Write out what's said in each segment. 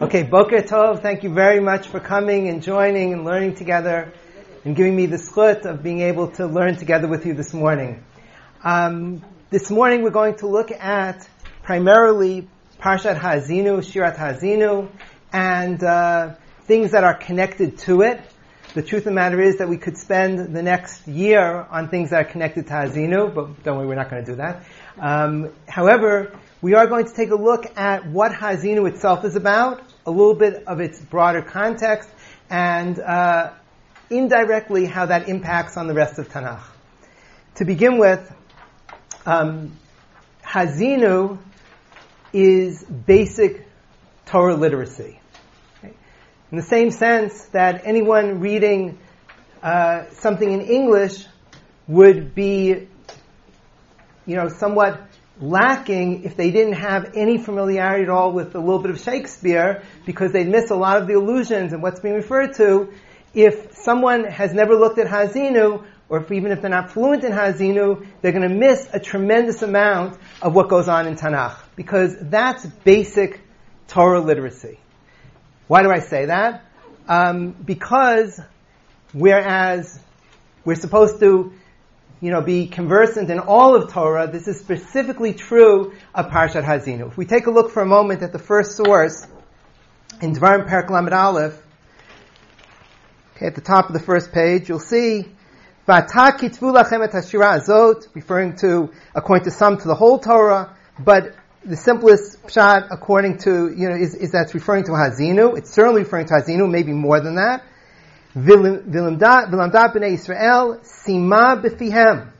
Okay, Boker Tov, thank you very much for coming and joining and learning together and giving me the schut of being able to learn together with you this morning. Um, this morning we're going to look at primarily Parshat Hazinu, Shirat Hazinu, and uh, things that are connected to it. The truth of the matter is that we could spend the next year on things that are connected to Hazinu, but don't worry, we're not going to do that. Um, however, we are going to take a look at what Hazinu itself is about, a little bit of its broader context, and uh, indirectly how that impacts on the rest of Tanakh. To begin with, um, Hazinu is basic Torah literacy. In the same sense that anyone reading uh, something in English would be, you know, somewhat lacking if they didn't have any familiarity at all with a little bit of Shakespeare because they'd miss a lot of the allusions and what's being referred to. If someone has never looked at Hazinu, or if, even if they're not fluent in Hazinu, they're going to miss a tremendous amount of what goes on in Tanakh because that's basic Torah literacy. Why do I say that? Um, because whereas we're supposed to you know, be conversant in all of Torah. This is specifically true of Parshat Hazinu. If we take a look for a moment at the first source in Dvarim Perak Lamed Aleph, okay, at the top of the first page, you'll see V'ata kitvu lachem hashira azot, referring to, according to some, to the whole Torah, but the simplest shot, according to, you know, is, is that it's referring to Hazinu. It's certainly referring to Hazinu, maybe more than that. V'lamdat b'nei Yisrael sima b'fihem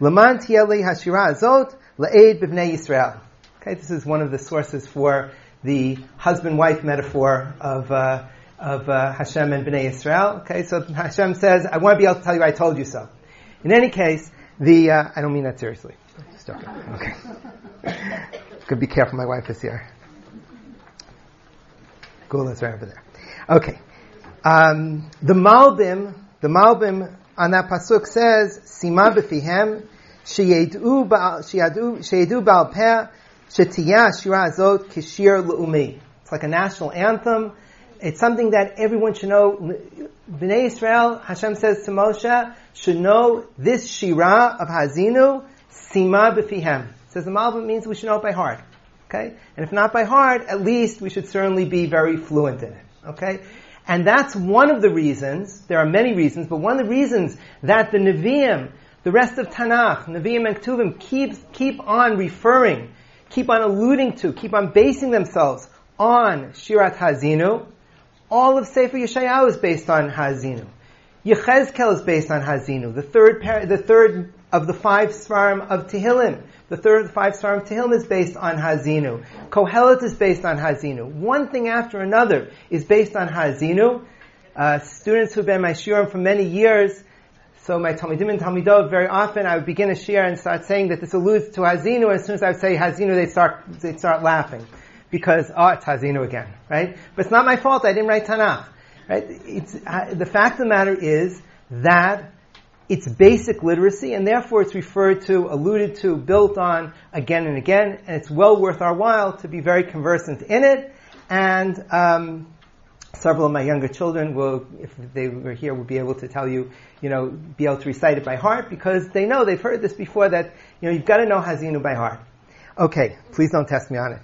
leman tiyeli hashira azot le'ed b'nei Yisrael. Okay, this is one of the sources for the husband-wife metaphor of uh, of uh, Hashem and Bnei Yisrael. Okay, so Hashem says, "I want to be able to tell you I told you so." In any case, the uh, I don't mean that seriously. Just joking. Okay, could be careful. My wife is here. Gula's right over there. Okay. Um, the Malbim, the Malbim on that pasuk says, "Sima b'fihem sheyedu ba'al peh shetiyah shira azot kishir le'umi." It's like a national anthem. It's something that everyone should know. Bnei Israel, Hashem says to Moshe, should know this shira of Hazinu, sima b'fihem. Says the Malbim means we should know it by heart. Okay? And if not by heart, at least we should certainly be very fluent in it. Okay? And that's one of the reasons, there are many reasons, but one of the reasons that the Nevi'im, the rest of Tanakh, Nevi'im and Ketuvim, keep, keep on referring, keep on alluding to, keep on basing themselves on Shirat Hazinu. All of Sefer Yeshayahu is based on Hazinu. Yechezkel is based on Hazinu. The third, the third of the five Sfarim of Tehillim the third the five star of Tehillim is based on Hazinu. Kohelet is based on Hazinu. One thing after another is based on Hazinu. Uh, students who've been my shiurim for many years, so my Talmidim and Talmidot, very often I would begin a shiur and start saying that this alludes to Hazinu, as soon as I would say Hazinu, they start, they start laughing. Because, oh, it's Hazinu again, right? But it's not my fault, I didn't write Tanakh. Right? It's, uh, the fact of the matter is that it's basic literacy, and therefore it's referred to, alluded to, built on again and again, and it's well worth our while to be very conversant in it. And um, several of my younger children will, if they were here, would be able to tell you, you know, be able to recite it by heart because they know they've heard this before. That you know, you've got to know Hazinu by heart. Okay, please don't test me on it.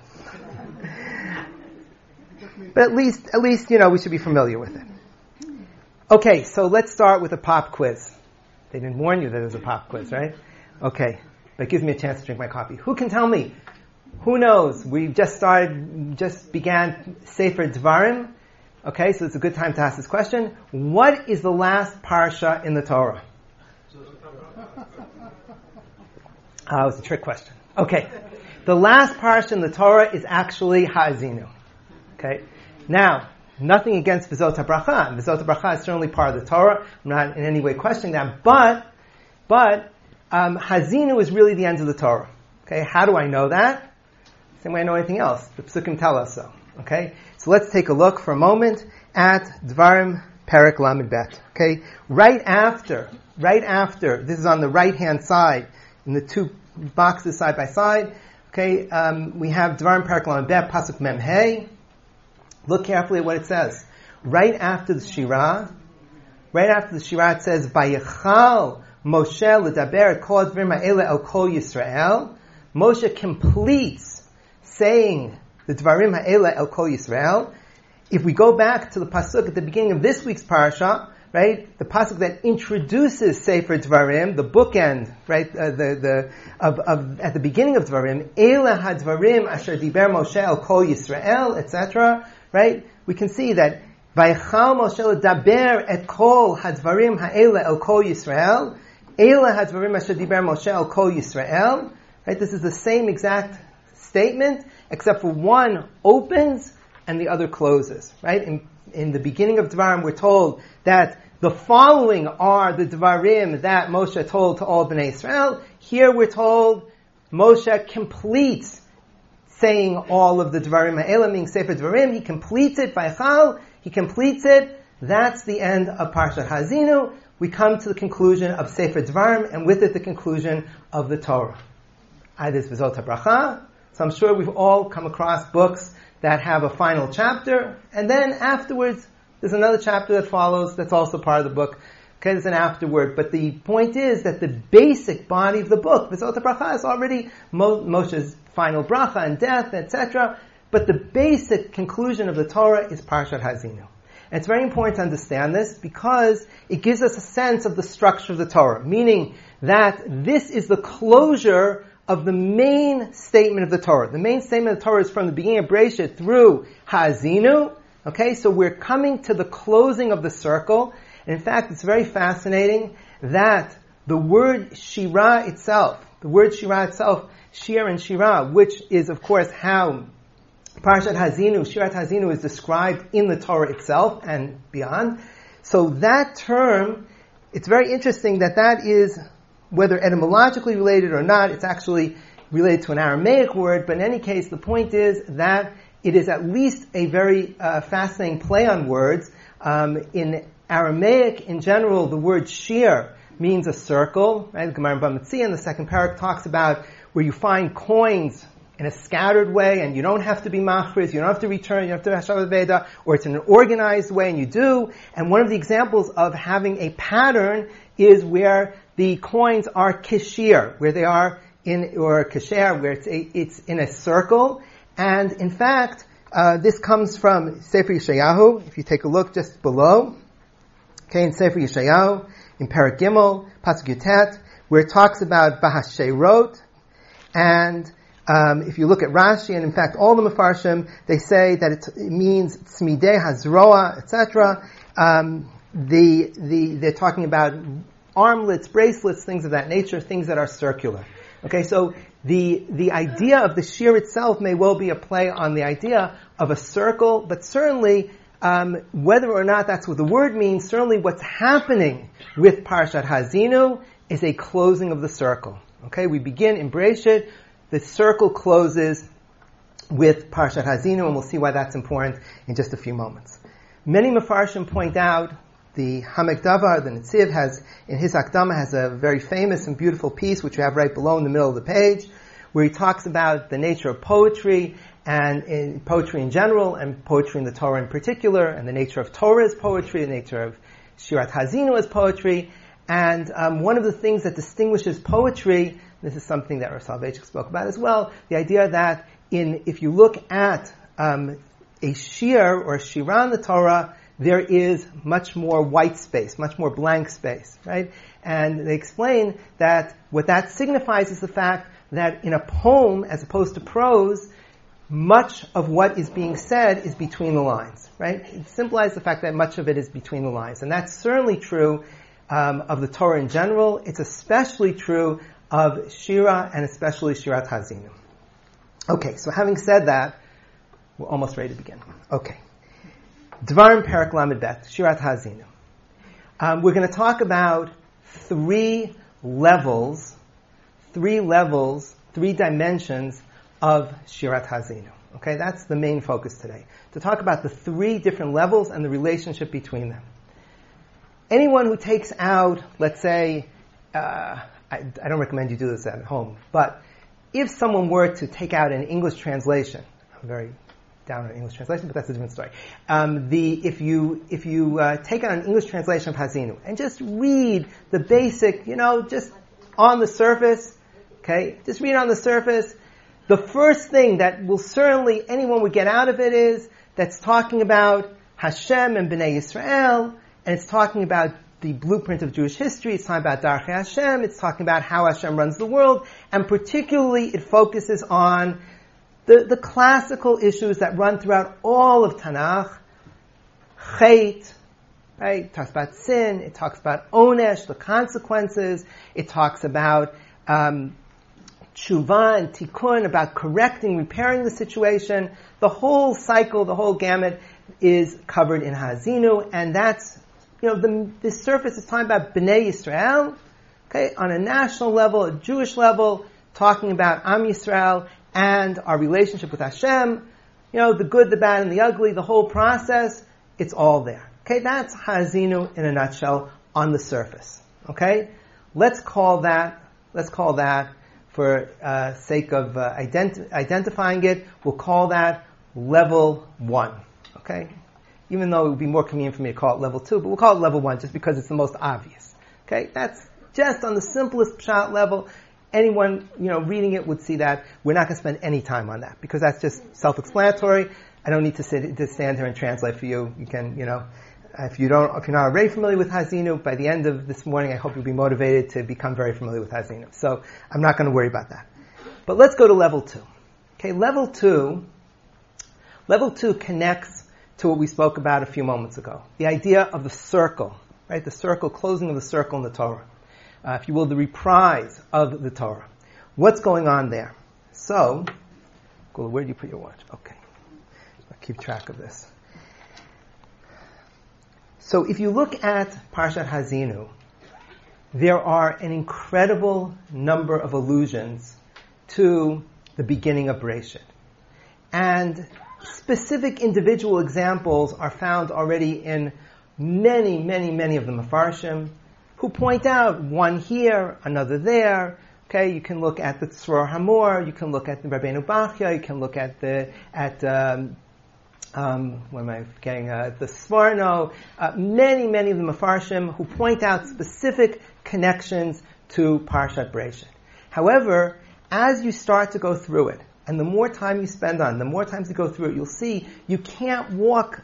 but at least, at least, you know, we should be familiar with it. Okay, so let's start with a pop quiz. They didn't warn you that it was a pop quiz, right? Okay. But it gives me a chance to drink my coffee. Who can tell me? Who knows? We just started, just began Sefer Dvarim. Okay, so it's a good time to ask this question. What is the last parsha in the Torah? Ah, uh, it was a trick question. Okay. The last parsha in the Torah is actually Ha'azinu. Okay. Now, Nothing against Vizot HaBracha. Vizot HaBracha is certainly part of the Torah. I'm not in any way questioning that. But, but, um, Hazinu is really the end of the Torah. Okay, how do I know that? Same way I know anything else. The Psukim tell us so. Okay, so let's take a look for a moment at Dvarim Perak Lamed Bet. Okay, right after, right after, this is on the right hand side, in the two boxes side by side. Okay, um, we have Dvarim Perak Lamed Bet, Pasuk Mem Hey. Look carefully at what it says. Right after the Shirah, right after the Shirah it says, Vayichal Moshe l'daber ha'ele el kol Yisrael. Moshe completes saying the Dvarim ha'ele el kol Yisrael. If we go back to the pasuk at the beginning of this week's parasha, right, the pasuk that introduces Sefer Dvarim, the bookend, right, uh, the the of, of at the beginning of Dvarim, Ela hadvarim asher diber Moshe el kol Yisrael, etc. Right, we can see that Vayichal Moshe daber et kol hadvarim ha'ela el kol Yisrael. Ela hadvarim asher diber Moshe el kol Yisrael. Right, this is the same exact statement, except for one opens and the other closes. Right, in, in the beginning of Dvarim, we're told that the following are the Dvarim that Moshe told to all Bnei Israel. Here we're told Moshe completes saying all of the Dvarim Ha'ela, meaning Sefer Dvarim. He completes it by Chal. He completes it. That's the end of Parshat Hazinu. We come to the conclusion of Sefer Dvarim, and with it the conclusion of the Torah. Either Vizot Bracha. So I'm sure we've all come across books that have a final chapter, and then afterwards there's another chapter that follows that's also part of the book. Okay, there's an afterword. But the point is that the basic body of the book, Vizot Bracha, is already Moshe's final bracha and death, etc. But the basic conclusion of the Torah is Parshat Hazinu. And it's very important to understand this because it gives us a sense of the structure of the Torah, meaning that this is the closure of the main statement of the Torah. The main statement of the Torah is from the beginning of Bereshit through Hazinu. Okay, so we're coming to the closing of the circle. And in fact, it's very fascinating that the word Shira itself, the word Shira itself, Shir and Shira, which is of course how Parshat Hazinu, Shirat Hazinu is described in the Torah itself and beyond. So that term, it's very interesting that that is, whether etymologically related or not, it's actually related to an Aramaic word, but in any case, the point is that it is at least a very uh, fascinating play on words. Um, in Aramaic, in general, the word shir means a circle. Right? Gemara in the second parak talks about where you find coins in a scattered way, and you don't have to be machriz, you don't have to return, you don't have to have Veda, or it's in an organized way, and you do. And one of the examples of having a pattern is where the coins are kishir, where they are in, or kasher, where it's, a, it's in a circle. And in fact, uh, this comes from Sefer Yeshayahu. If you take a look just below, okay, in Sefer Yeshayahu, in Paragimel, Pasuk Yutet, where it talks about Bahasherot, and um, if you look at Rashi, and in fact all the Mefarshim, they say that it means Tzmidei Hazroa, etc. Um, the, the, they're talking about armlets, bracelets, things of that nature, things that are circular. Okay, so the, the idea of the shir itself may well be a play on the idea of a circle, but certainly um, whether or not that's what the word means, certainly what's happening with Parshat Hazinu is a closing of the circle. Okay, we begin in Bereshit, the circle closes with Parshat Hazinu, and we'll see why that's important in just a few moments. Many Mefarshim point out the Ha'amek Davar, the Netziv, has in his Akdama has a very famous and beautiful piece which we have right below in the middle of the page, where he talks about the nature of poetry and in poetry in general and poetry in the Torah in particular, and the nature of Torah as poetry, the nature of Shirat Hazinu as poetry, and um, one of the things that distinguishes poetry, this is something that Rav spoke about as well, the idea that in if you look at um, a shir or a in the Torah, there is much more white space, much more blank space, right? And they explain that what that signifies is the fact that in a poem, as opposed to prose, much of what is being said is between the lines, right? It symbolizes the fact that much of it is between the lines. And that's certainly true um, of the Torah in general. It's especially true of Shira and especially Shirat Hazinu. Okay, so having said that, we're almost ready to begin. Okay. Dvarim Perak Lamed Shirat Hazinu. Um, we're going to talk about three levels, three levels, three dimensions of Shirat Hazinu. Okay, that's the main focus today. To talk about the three different levels and the relationship between them. Anyone who takes out, let's say, uh, I, I don't recommend you do this at home, but if someone were to take out an English translation, I'm very down on English translation, but that's a different story. Um, the if you if you uh, take on an English translation of Hazinu and just read the basic, you know, just on the surface, okay, just read on the surface. The first thing that will certainly anyone would get out of it is that's talking about Hashem and Bnei Yisrael, and it's talking about the blueprint of Jewish history. It's talking about Darchei Hashem. It's talking about how Hashem runs the world, and particularly it focuses on the, the classical issues that run throughout all of Tanakh. Chait, right? It talks about sin. It talks about onesh, the consequences. It talks about um, tshuva and tikkun, about correcting, repairing the situation. The whole cycle, the whole gamut is covered in Hazinu, and that's, you know, the, the surface is talking about Bnei Yisrael, okay, on a national level, a Jewish level, talking about Am Yisrael and our relationship with Hashem, you know, the good, the bad, and the ugly, the whole process, it's all there. Okay, that's Hazinu in a nutshell on the surface. Okay? Let's call that, let's call that, for uh, sake of uh, ident- identifying it, we'll call that level one. Okay? Even though it would be more convenient for me to call it level two, but we'll call it level one just because it's the most obvious. Okay? That's just on the simplest shot level. Anyone, you know, reading it would see that. We're not going to spend any time on that because that's just self-explanatory. I don't need to sit, to stand here and translate for you. You can, you know, if you don't, if you're not already familiar with Hazinu, by the end of this morning, I hope you'll be motivated to become very familiar with Hazinu. So I'm not going to worry about that. But let's go to level two. Okay, level two, level two connects to what we spoke about a few moments ago. The idea of the circle, right? The circle, closing of the circle in the Torah. Uh, if you will, the reprise of the Torah. What's going on there? So, Gula, where do you put your watch? Okay. I'll keep track of this. So if you look at Parshat Hazinu, there are an incredible number of allusions to the beginning of Bereshit. And specific individual examples are found already in many, many, many of the Mefarshim, who point out one here, another there. Okay, you can look at the Tzror Hamor, you can look at the Rabbeinu Bachya, you can look at the at um, um, what am I getting? Uh, the Sforno, uh, many, many of the Mefarshim who point out specific connections to Parshat Bereshit. However, as you start to go through it, and the more time you spend on, it, the more times you go through it, you'll see you can't walk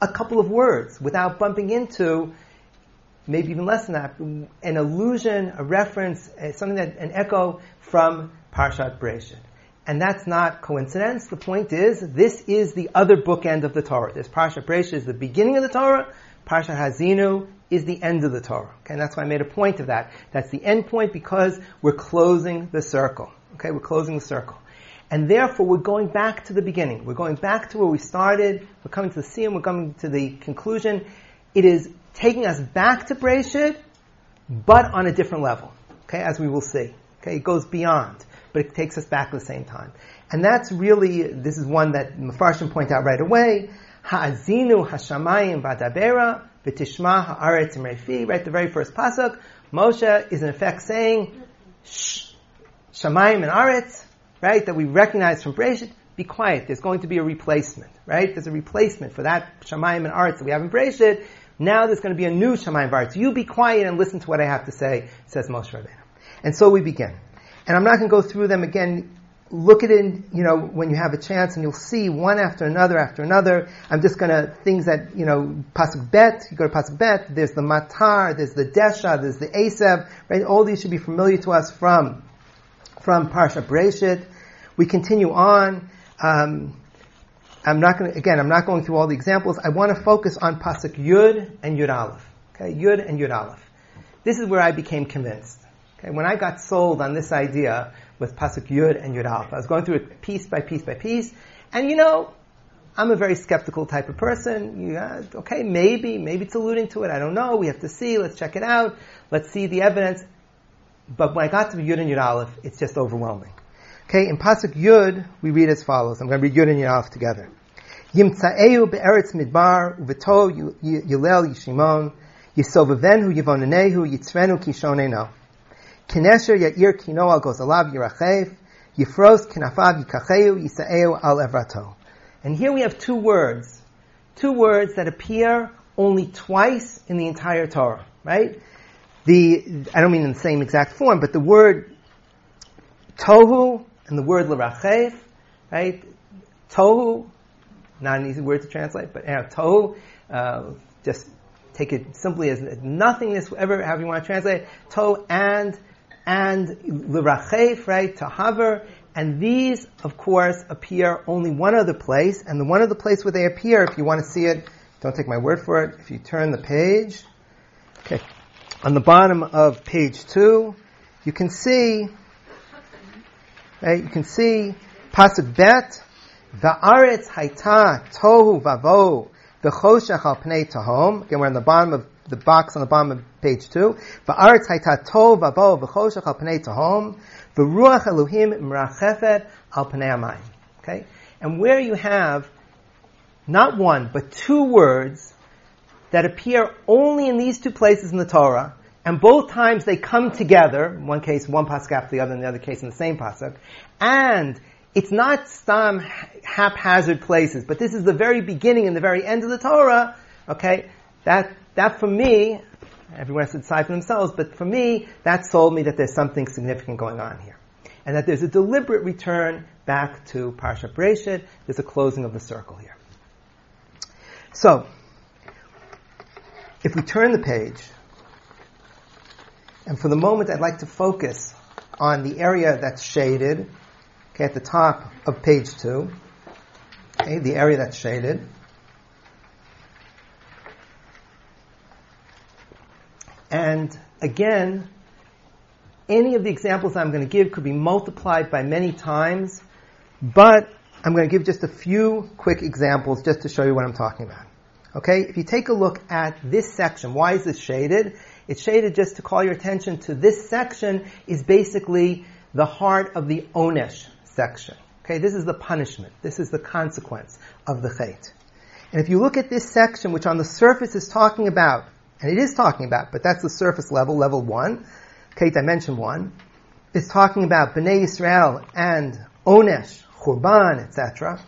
a couple of words without bumping into maybe even less than that, an allusion, a reference, uh, something that an echo from Parshat Bereshit. And that's not coincidence. The point is, this is the other bookend of the Torah. This Parsha Bereshit is the beginning of the Torah. Parsha Hazinu is the end of the Torah. Okay, and that's why I made a point of that. That's the end point because we're closing the circle. Okay, we're closing the circle. And therefore, we're going back to the beginning. We're going back to where we started. We're coming to the Siyum. We're coming to the conclusion. It is taking us back to Bereshit, but on a different level. Okay, as we will see. Okay, it goes beyond but it takes us back at the same time. And that's really, this is one that Mefarshim point out right away. Ha'azinu hashamayim v'adabera v'tishma ha'aretz imrefi. Right, the very first pasuk. Moshe is in effect saying, Shh, shamayim and aretz, right, that we recognize from Bereshit, be quiet. There's going to be a replacement, right? There's a replacement for that shamayim and aretz that we have in Bereshit. Now there's going to be a new shamayim and aretz. You be quiet and listen to what I have to say, says Moshe Rabbeinu. And so we begin. And I'm not going to go through them again. Look at it, you know, when you have a chance, and you'll see one after another after another. I'm just going to things that you know, pasuk bet. You go to pasuk bet. There's the matar. There's the desha. There's the asev. Right? All these should be familiar to us from from parsha Bereshit. We continue on. Um, I'm not going again, I'm not going through all the examples. I want to focus on Pasuk Yud and Yud Aleph. Okay, Yud and Yud Aleph. This is where I became convinced. Okay, when I got sold on this idea with Pasuk Yud and Yud Aleph, I was going through it piece by piece by piece, and you know, I'm a very skeptical type of person. Uh, okay, maybe, maybe it's alluding to it. I don't know. We have to see. Let's check it out. Let's see the evidence. But when I got to Yud and Yud Aleph, it's just overwhelming. Okay, in Pasuk Yud, we read as follows. I'm going to read Yud and Yud Aleph together. Yimtzaeu be'eretz midbar uveto yilel yishimon yisovavenu yivonanehu yitzrenu kishoneno. Kinesher Yair Kinoa goes alav Yirachev, Yifros Kinafav Yikacheu Yisa'eu al Evrato. And here we have two words. Two words that appear only twice in the entire Torah, right? The, I don't mean in the same exact form, but the word tohu and the word lerachef, right? Tohu, not an easy word to translate, but you know, tohu, uh, just take it simply as nothingness, whatever, however you want to translate it. Tohu and, and lerachef, right? To hover. And these, of course, appear only one other place, and the one other place where they appear, if you want to see it, don't take my word for it, if you turn the page, okay, on the bottom of page two, you can see, right, you can see, pasuk bet, va'aretz haita tohu vavo, v'choshech al pnei tahom, again we're on the bottom of the box on the bottom of page two, va'aretz haita tohu vavo, v'choshech al pnei tahom, v'ruach Elohim mrachefet al pnei amayim. Okay? And where you have not one, but two words that appear only in these two places in the Torah, and both times they come together, in one case one pasuk after the other, in the other case in the same pasuk, and it's not some haphazard places, but this is the very beginning and the very end of the Torah, okay, that, that for me, everyone has to decide for themselves, but for me, that sold me that there's something significant going on here. And that there's a deliberate return back to Parsha Breshit, there's a closing of the circle here. So, if we turn the page, and for the moment I'd like to focus on the area that's shaded, okay, at the top of page two, okay, the area that's shaded. And again, any of the examples I'm going to give could be multiplied by many times, but I'm going to give just a few quick examples just to show you what I'm talking about. Okay, if you take a look at this section, why is this shaded? It's shaded just to call your attention to this section is basically the heart of the Onesh section. Okay, this is the punishment. This is the consequence of the chait. And if you look at this section, which on the surface is talking about, and it is talking about, but that's the surface level, level one, okay, dimension one, it's talking about Bnei Israel and Onesh, Churban, etc.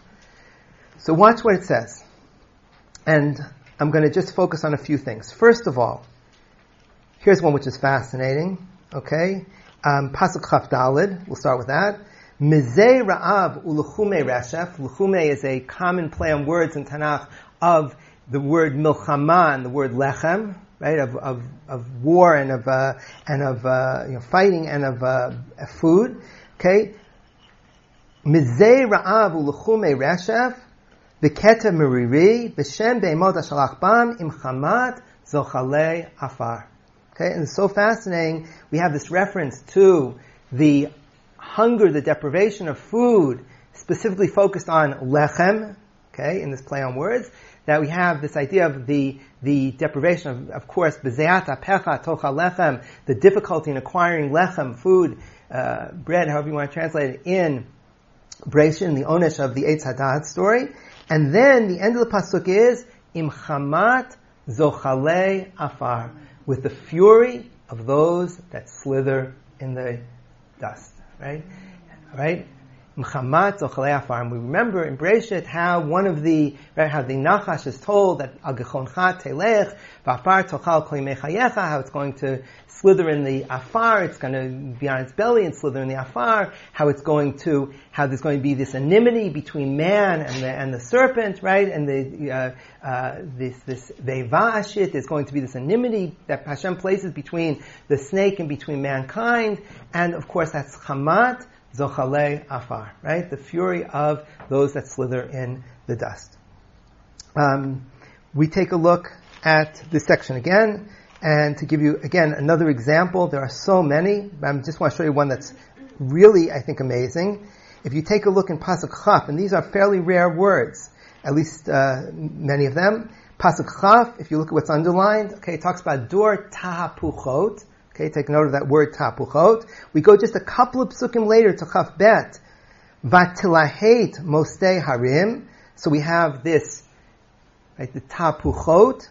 So watch what it says. And I'm going to just focus on a few things. First of all, here's one which is fascinating. Okay, um, Pasuk Chaf Dalid. We'll start with that. Mizei Ra'av uluchume reshef. Luchume is a common play on words in Tanakh of the word milchama and the word lechem, right? Of of, of war and of uh, and of uh, you know, fighting and of uh, food. Okay, Mizei Ra'av uluchume reshef. V'keta meriri, v'shem be'emot ashalach bam, im chamat zochalei afar. Okay, and it's so fascinating. We have this reference to the hunger, the deprivation of food, specifically focused on lechem, okay, in this play on words, that we have this idea of the, the deprivation of, of course, bezeat pecha tocha lechem, the difficulty in acquiring lechem, food, uh, bread, however you want to translate it, in Breshit, the Onesh of the Eitz Hadat story. And then the end of the pasuk is im chamat zochalei afar, with the fury of those that slither in the dust. Right, right. Mchamat zochalei afar. And we remember in Breshit how one of the right, how the Nachash is told that agechoncha telech v'afar tochal kol how it's going to slither in the afar, it's going to be on its belly and slither in the afar, how it's going to, how there's going to be this enmity between man and the, and the serpent, right? And the, uh, uh, this, this vevashit, there's going to be this enmity that Hashem places between the snake and between mankind. And of course that's chamat, zochale afar, right? The fury of those that slither in the dust. Um, we take a look at this section again. And to give you, again, another example, there are so many, I just want to show you one that's really, I think, amazing. If you take a look in Pasuk Chaf, and these are fairly rare words, at least uh, many of them. Pasuk Chaf, if you look at what's underlined, okay, it talks about Dor Tahapuchot. Okay, take note of that word Tahapuchot. We go just a couple of psukim later to Chaf Bet. Vatilahet Mostei Harim. So we have this, right, the Tapuchot,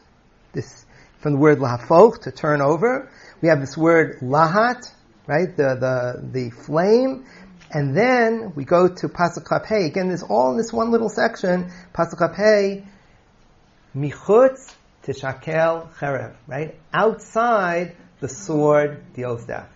this from the word lahafoch, to turn over. We have this word lahat, right, the, the, the flame. And then we go to Pasuk Chaf Hei. Again, there's all in this one little section. Pasuk Chaf Hei, Michutz Tishakel Cherev, right? Outside, the sword deals death.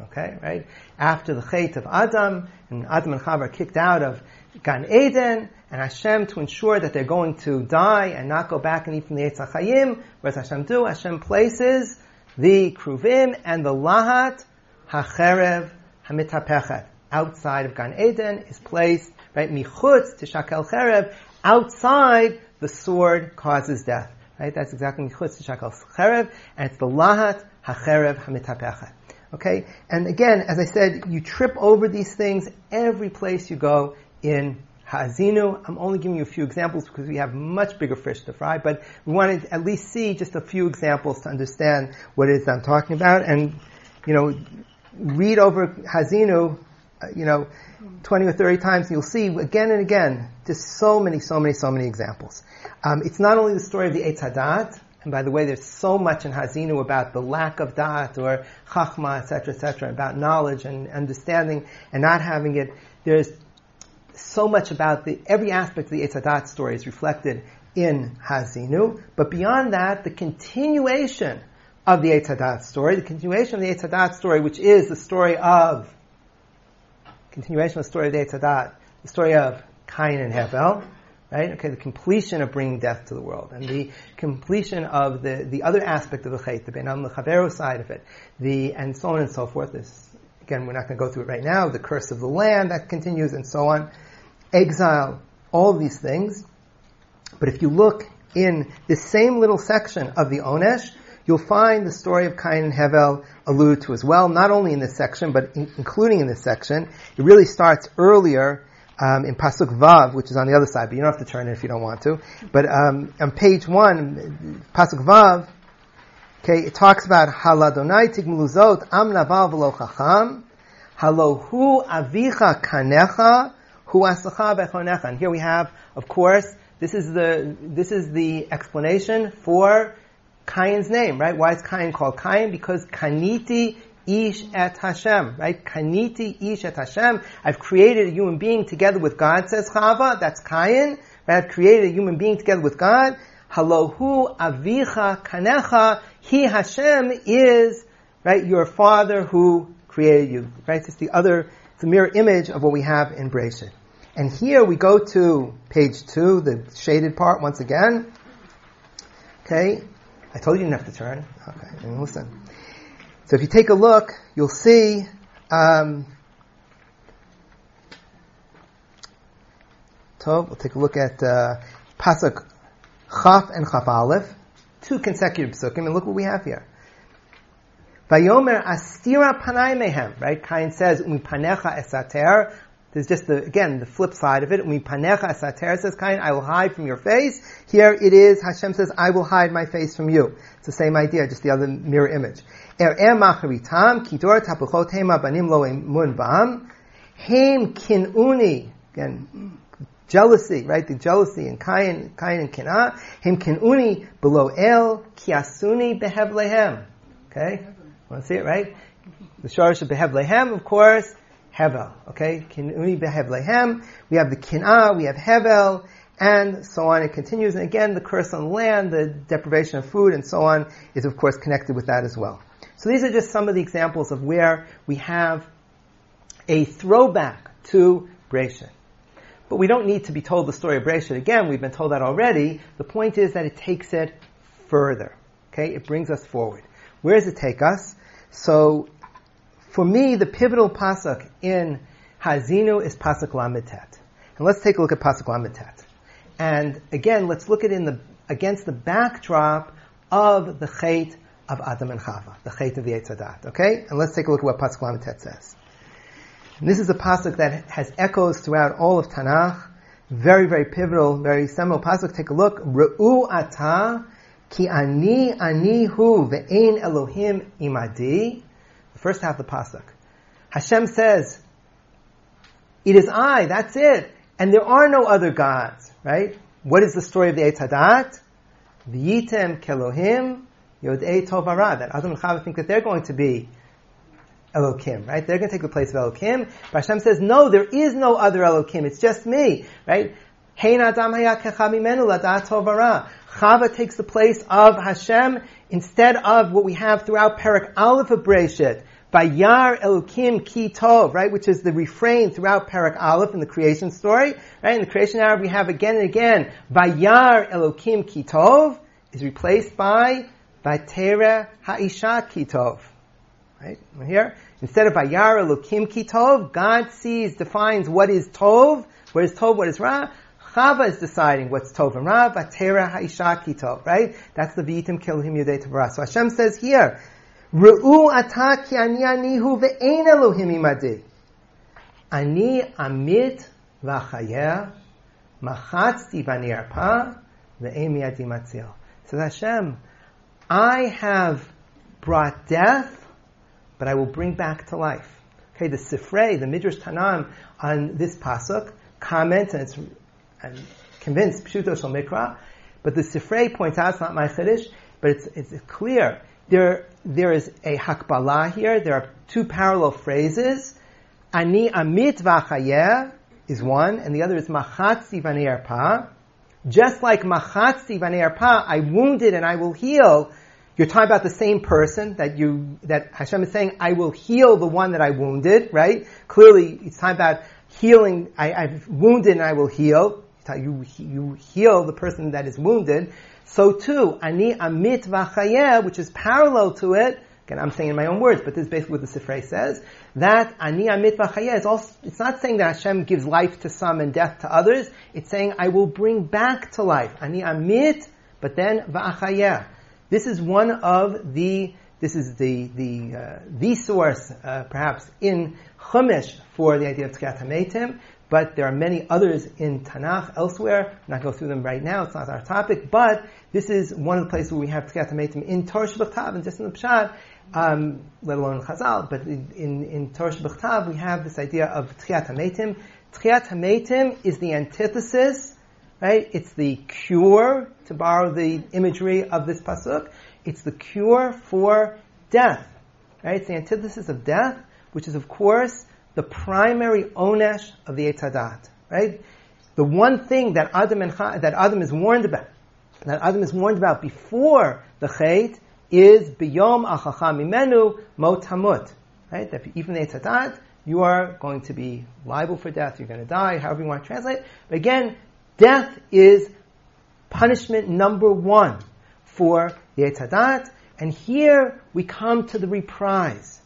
Okay, right? After the chait of Adam, and Adam and Chava are kicked out of Gan Eden, and Hashem to ensure that they're going to die and not go back and eat from the Eitz HaChayim, what does Hashem do? Hashem places the Kruvim and the Lahat HaCherev HaMitapechet. Outside of Gan Eden is placed, right, Michutz Tishakel Cherev, outside the sword causes death. Right? That's exactly Michutz Tishakel Cherev, and it's the Lahat HaCherev HaMitapechet. Okay? And again, as I said, you trip over these things every place you go in Hazinu. I'm only giving you a few examples because we have much bigger fish to fry, but we wanted to at least see just a few examples to understand what it is I'm talking about. And, you know, read over Hazinu, uh, you know, 20 or 30 times, and you'll see again and again, just so many, so many, so many examples. Um, it's not only the story of the Eitz Hadat, and by the way, there's so much in Hazinu about the lack of dat or chachma, etc., etc., about knowledge and understanding and not having it. There's so much about the every aspect of the Eitz Hadat story is reflected in Hazinu. But beyond that, the continuation of the Eitz Hadat story, the continuation of the Eitz Hadat story, which is the story of continuation of the story of the Eitz Hadat, the story of Cain and Hevel, right? Okay, the completion of bringing death to the world, and the completion of the, the other aspect of the chait, the benam lechavero side of it, the and so on and so forth. This again, we're not going to go through it right now. The curse of the land that continues, and so on. Exile, all these things. But if you look in the same little section of the Onesh, you'll find the story of Cain and Hevel alluded to as well, not only in this section, but in, including in this section. It really starts earlier um, in Pasuk Vav, which is on the other side, but you don't have to turn it if you don't want to. But um, on page one, Pasuk Vav, okay, it talks about Haladonai tigmuluzot am naval v'lo chacham, halohu avicha kanecha, hu asacha bechonecha. And here we have, of course, this is the this is the explanation for Cain's name, right? Why is Cain called Cain? Because Kaniti ish et Hashem, right? Kaniti ish et Hashem. I've created a human being together with God, says Chava. That's Cain. Right? I've created a human being together with God. Halohu avicha kanecha. He Hashem is, right, your father who created you. Right? It's the other, it's a mirror image of what we have in Breshit. And here we go to page two, the shaded part once again. Okay. I told you you didn't have to turn. Okay. Listen. So if you take a look, you'll see um, we'll take a look at uh, Pasuk Chaf and Chaf Aleph, two consecutive psukim, and look what we have here. Vayomer astira panai mehem, right? Kain says, panecha esater. There's just the, again, the flip side of it. panecha esater says Kain, I will hide from your face. Here it is, Hashem says, I will hide my face from you. It's the same idea, just the other mirror image. Er'em macharitam, kinuni, again, jealousy, right? The jealousy in Kain, Kain and Kina. Hem kinuni below el, kiasuni behevlehem. Okay? Want to see it, right? The shorish of behevlehem, of course, hevel. Okay? Kinuni behevlehem. We have the Kina, we have hevel, and so on. It continues, and again, the curse on land, the deprivation of food, and so on, is of course connected with that as well. So these are just some of the examples of where we have a throwback to Breshit. But we don't need to be told the story of Breshit again. We've been told that already. The point is that it takes it further. Okay? It brings us forward. Where does it take us? So, for me, the pivotal pasuk in Hazinu is pasuk Lamed Tet. And let's take a look at pasuk Lamed Tet. And again, let's look at it in the, against the backdrop of the Chait of Adam and Chava, the Chait of the Eitzadat. Okay? And let's take a look at what Pasuk Lamed Tet says. And this is a pasuk that has echoes throughout all of Tanakh. Very, very pivotal, very seminal pasuk. Take a look. Re'u ata ki ani ani hu ve'ein Elohim imadi. The first half of the pasuk. Hashem says, "It is I. That's it, and there are no other gods." Right? What is the story of the Eitzadat? V'yitem kelohim Yodei Tovara, that Adam and Chava think that they're going to be Elokim, right? They're going to take the place of Elokim. But Hashem says, no, there is no other Elokim. It's just me, right? Chava takes the place of Hashem instead of what we have throughout Perak Aleph of Bereshit. Bayar Elokim Ki Tov, right, which is the refrain throughout Parak Aleph in the creation story, right? In the creation narrative, we have again and again, Bayar Elokim Ki Tov is replaced by Vatera ha'isha kitov. Right? Here, instead of Vayara lukim kitov, God sees, defines what is tov, what is tov, what is ra. Chava is deciding what's tov and ra. Vatera ha'isha kitov. Right? That's the V'itim kilhim yudei tavra. So Hashem says here, Re'u ata ki ani anihu ve'ein Elohim imadi. Ani amit v'achayeh machatzti v'nirpa ve'ein miyadi matzil. So Hashem, I have brought death, but I will bring back to life. Okay, the Sifrei, the Midrash Tanam on this pasuk comments, and it's I'm convinced Pshuto Shal Mikra, but the Sifrei points out, it's not my Chiddush, but it's, it's clear there, there is a hakbala here. There are two parallel phrases. Ani amit v'achayeh is one, and the other is machatzi v'ne'erpa. Just like machatzi v'ne'erpa, I wounded and I will heal. You're talking about the same person that you, that Hashem is saying, I will heal the one that I wounded, right? Clearly, it's talking about healing, I, have wounded and I will heal. You, you heal the person that is wounded. So too, ani amit v'chayeh, which is parallel to it, again, I'm saying in my own words, but this is basically what the Sifrei says, that ani amit v'chayeh is also, it's not saying that Hashem gives life to some and death to others, it's saying I will bring back to life. Ani amit, but then v'achayeh. This is one of the, this is the, the, uh, the source, uh, perhaps, in Chumash for the idea of Tchiat HaMetim, but there are many others in Tanakh elsewhere. I'm not going go through them right now. It's not our topic. But this is one of the places where we have Tchiat HaMetim in Torah Shebichtav and just in the Pshat, um, let alone Chazal. But in, in, Torah Shebichtav we have this idea of Tchiat HaMetim. Tchiat HaMetim is the antithesis, right? It's the cure, to borrow the imagery of this pasuk. It's the cure for death, right? It's the antithesis of death, which is of course the primary onesh of the Etzadat, right? The one thing that Adam and that Adam is warned about, that Adam is warned about before the Chait is biyom achacha mimenu mot hamut, right? That even the Etzadat, you are going to be liable for death. You're going to die, however you want to translate. But again, death is punishment number one for the Etzadat. And here we come to the reprise.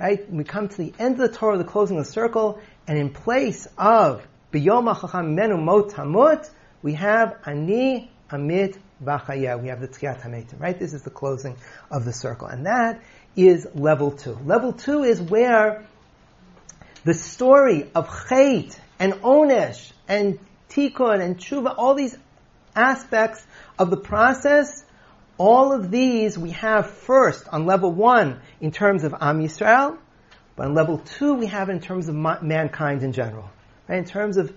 Right? We come to the end of the Torah, the closing of the circle, and in place of biyom HaChacham Menu Mot Hamut, we have Ani Amit V'achaya. We have the Tchiat HaMetim, right? This is the closing of the circle. And that is level two. Level two is where the story of Chait and Onesh and Tikkun and Tshuva, all these aspects of the process all of these we have first on level one in terms of Am Yisrael, but on level two we have in terms of mankind in general. Right? In terms of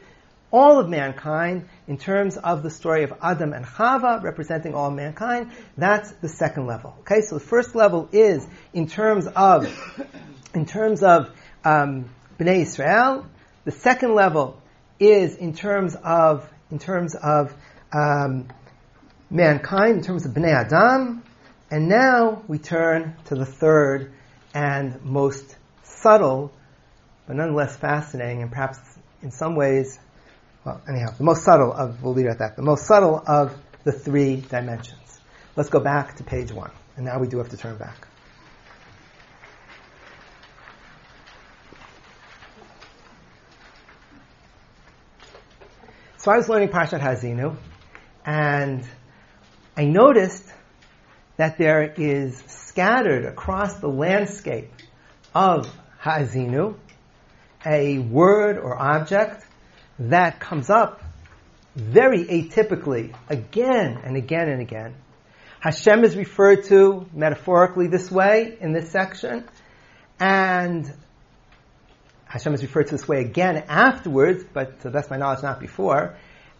all of mankind, in terms of the story of Adam and Chava representing all mankind, that's the second level. Okay, so the first level is in terms of in terms of um, Bnei Israel. The second level is in terms of in terms of um, mankind in terms of Bnei Adam. And now we turn to the third and most subtle, but nonetheless fascinating, and perhaps in some ways, well, anyhow, the most subtle of, we'll leave it at that, the most subtle of the three dimensions. Let's go back to page one. And now we do have to turn back. So I was learning Parshat Hazinu, and I noticed that there is scattered across the landscape of Ha'azinu a word or object that comes up very atypically again and again and again. Hashem is referred to metaphorically this way in this section, and Hashem is referred to this way again afterwards, but to the best of my knowledge, not before.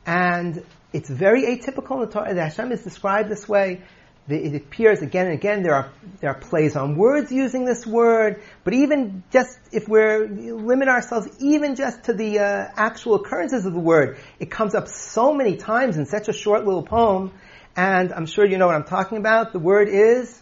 And it's very atypical in the Torah that Hashem is described this way it appears again and again. There are there are plays on words using this word, but even just if we limit ourselves even just to the uh, actual occurrences of the word, it comes up so many times in such a short little poem. And I'm sure you know what I'm talking about. The word is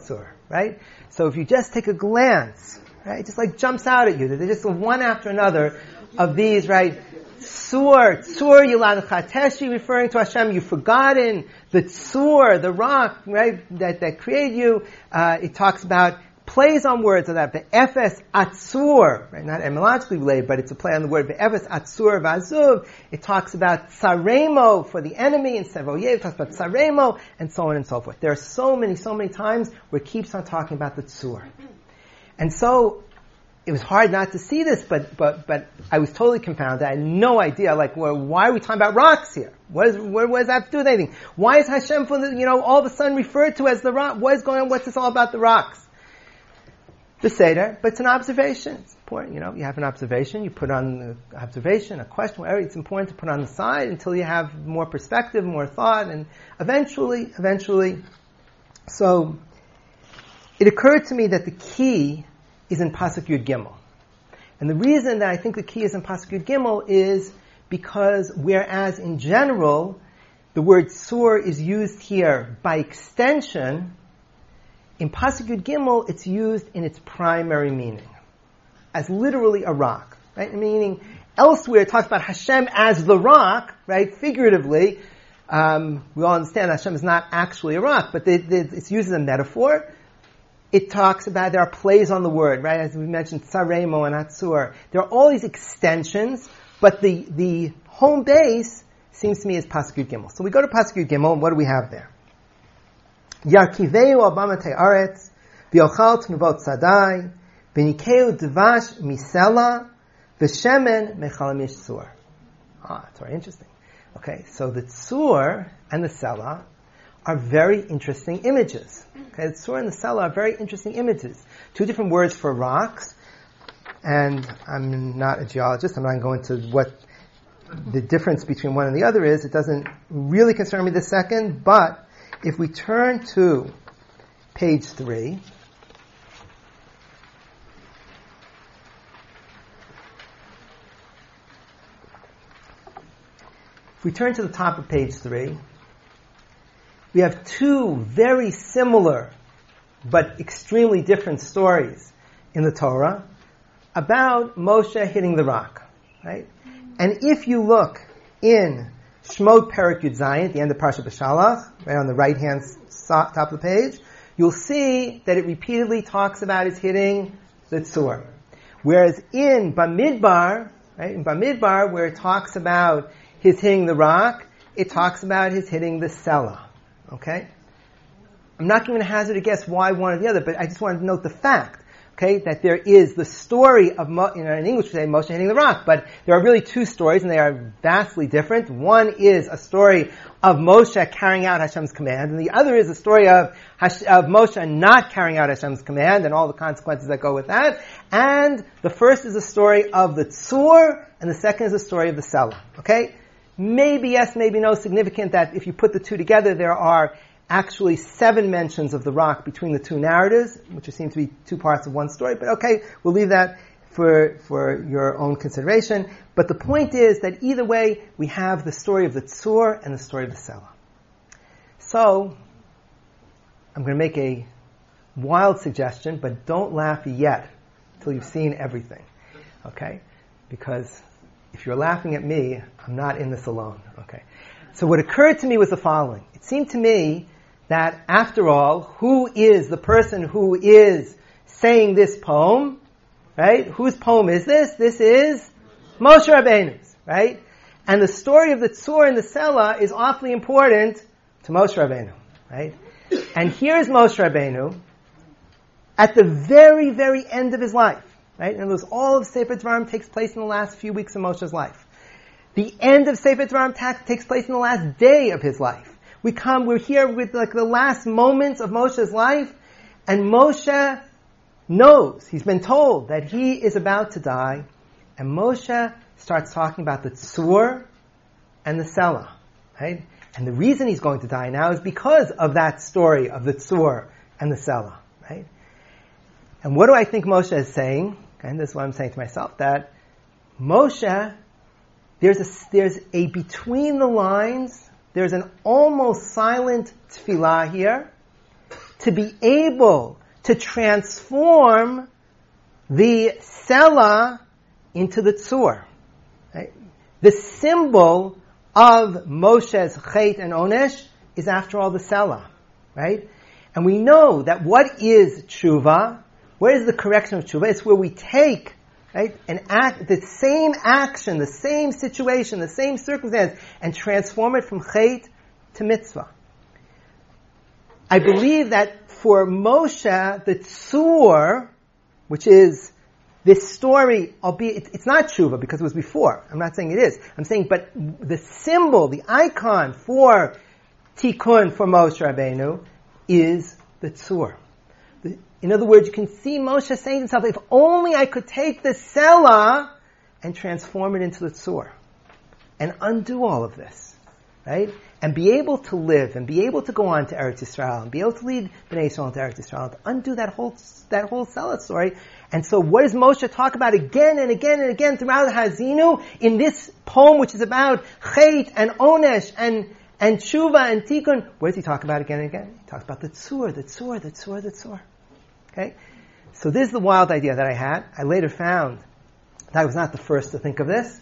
sur, right? So if you just take a glance, right, it just like jumps out at you. They're just one after another of these, right? Tsur, Tsur Yilad Chateshi, referring to Hashem, you've forgotten the Tsur, the rock, right, that, that created you. Uh, it talks about plays on words of that. The Ephes Atzur, right, not etymologically related, but it's a play on the word. The Ephes Atzur Vazuv. It talks about Tsaremo for the enemy, and Sevoyev it talks about Tsaremo, and so on and so forth. There are so many, so many times where it keeps on talking about the Tsur. And so, it was hard not to see this, but but but I was totally confounded. I had no idea. Like, well, why are we talking about rocks here? What, is, what, what does that have to do with anything? Why is Hashem, for the, you know, all of a sudden referred to as the rock? What is going on? What's this all about the rocks? The seder, but it's an observation. It's important. You know, you have an observation. You put on the observation, a question, whatever. It's important to put on the side until you have more perspective, more thought, and eventually, eventually. So, it occurred to me that the key is in Pasuk Yud Gimel. And the reason that I think the key is in Pasuk Yud Gimel is because whereas in general, the word sur is used here by extension, in Pasuk Yud Gimel, it's used in its primary meaning, as literally a rock, right? Meaning, elsewhere it talks about Hashem as the rock, right? Figuratively, um, we all understand Hashem is not actually a rock, but it's used as a metaphor it talks about there are plays on the word, right? As we mentioned, Saremo and Atzur. There are all these extensions, but the, the home base seems to me is Pasuk Gimel. So we go to Pasuk Gimel, and what do we have there? Yarkiveu abamate aretz, v'yochal tnuvot sadai, v'nikeu dvash misela, v'shemen mechalamish sur. Ah, it's very interesting. Okay, so the tsur and the sela are very interesting images. Okay, the Surah and the Sela are very interesting images. Two different words for rocks, and I'm not a geologist, I'm not going to what the difference between one and the other is. It doesn't really concern me this second, but if we turn to page three, if we turn to the top of page three, we have two very similar but extremely different stories in the Torah about Moshe hitting the rock, right? And if you look in Shmot Perik Yud Zayin, at the end of Parsha Beshalach, right on the right hand top of the page, you'll see that it repeatedly talks about his hitting the tzur. Whereas in Bamidbar, right, in Bamidbar, where it talks about his hitting the rock, it talks about his hitting the Sela. Okay? I'm not going to hazard a guess why one or the other, but I just wanted to note the fact, okay, that there is the story of, you know, in English we say Moshe hitting the rock, but there are really two stories and they are vastly different. One is a story of Moshe carrying out Hashem's command, and the other is a story of, Hash, of Moshe not carrying out Hashem's command and all the consequences that go with that. And the first is a story of the Tzur, and the second is a story of the Sela. Okay? Maybe yes, maybe no, significant that if you put the two together, there are actually seven mentions of the rock between the two narratives, which seem to be two parts of one story. But okay, we'll leave that for, for your own consideration. But the point is that either way, we have the story of the Tzur and the story of the Sela. So, I'm going to make a wild suggestion, but don't laugh yet until you've seen everything. Okay? Because if you're laughing at me, I'm not in this alone. Okay. So what occurred to me was the following. It seemed to me that after all, who is the person who is saying this poem? Right? Whose poem is this? This is Moshe Rabbeinu's, right? And the story of the Tzur and the Sela is awfully important to Moshe Rabbeinu, right? And here's Moshe Rabbeinu at the very, very end of his life. Right? And those all of Sefer Dvarim takes place in the last few weeks of Moshe's life. The end of Sefer Dvarim takes place in the last day of his life. We come, we're here with like the last moments of Moshe's life, and Moshe knows, he's been told that he is about to die, and Moshe starts talking about the Tzur and the Sela, right? And the reason he's going to die now is because of that story of the Tzur and the Sela, right? And what do I think Moshe is saying? And this is what I'm saying to myself, that Moshe, there's a, there's a between the lines, there's an almost silent tefillah here, to be able to transform the Sela into the Tzur. The symbol of Moshe's Chet and Onesh is after all the Sela, right? And we know that what is tshuva? What is the correction of tshuva? It's where we take right, an act, the same action, the same situation, the same circumstance, and transform it from chait to mitzvah. I believe that for Moshe, the tzur, which is this story, albeit it's not tshuva because it was before. I'm not saying it is. I'm saying, but the symbol, the icon for tikkun for Moshe Rabbeinu is the tzur. In other words, you can see Moshe saying to himself, if only I could take the Sela and transform it into the tzur and undo all of this, right? And be able to live and be able to go on to Eretz Yisrael and be able to lead Bnei Yisrael into Eretz Yisrael, to undo that whole, that whole Sela story and so what does Moshe talk about again and again and again throughout Hazinu in this poem which is about Chet and Onesh and, and Tshuva and Tikkun? What does he talk about again and again? He talks about the Tzur, the Tzur, the Tzur, the Tzur. Okay? So this is the wild idea that I had. I later found that I was not the first to think of this.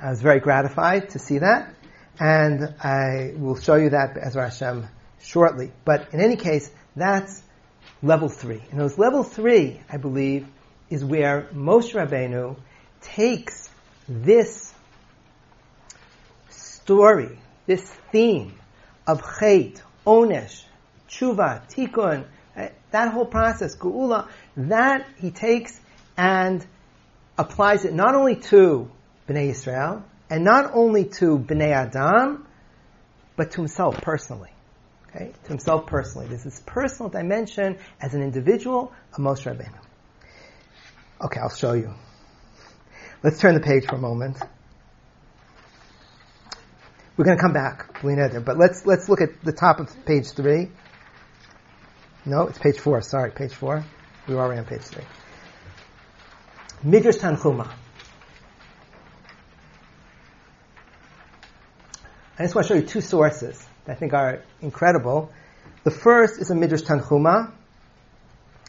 I was very gratified to see that. And I will show you that as Hashem shortly. But in any case, that's level three. And was level three, I believe, is where Moshe Rabbeinu takes this story, this theme of Chet, Onesh, Tshuva, Tikkun, that whole process, Geula, that he takes and applies it not only to Bnei Israel, and not only to Bnei Adam, but to himself personally. Okay? To himself personally. There's this personal dimension as an individual of Moshe Rabbeinu. Okay, I'll show you. Let's turn the page for a moment. We're going to come back, but let's let's look at the top of page three. No, it's page four. Sorry, page four. We were already on page three. Midrash Tanchuma. I just want to show you two sources that I think are incredible. The first is a Midrash Tanchuma,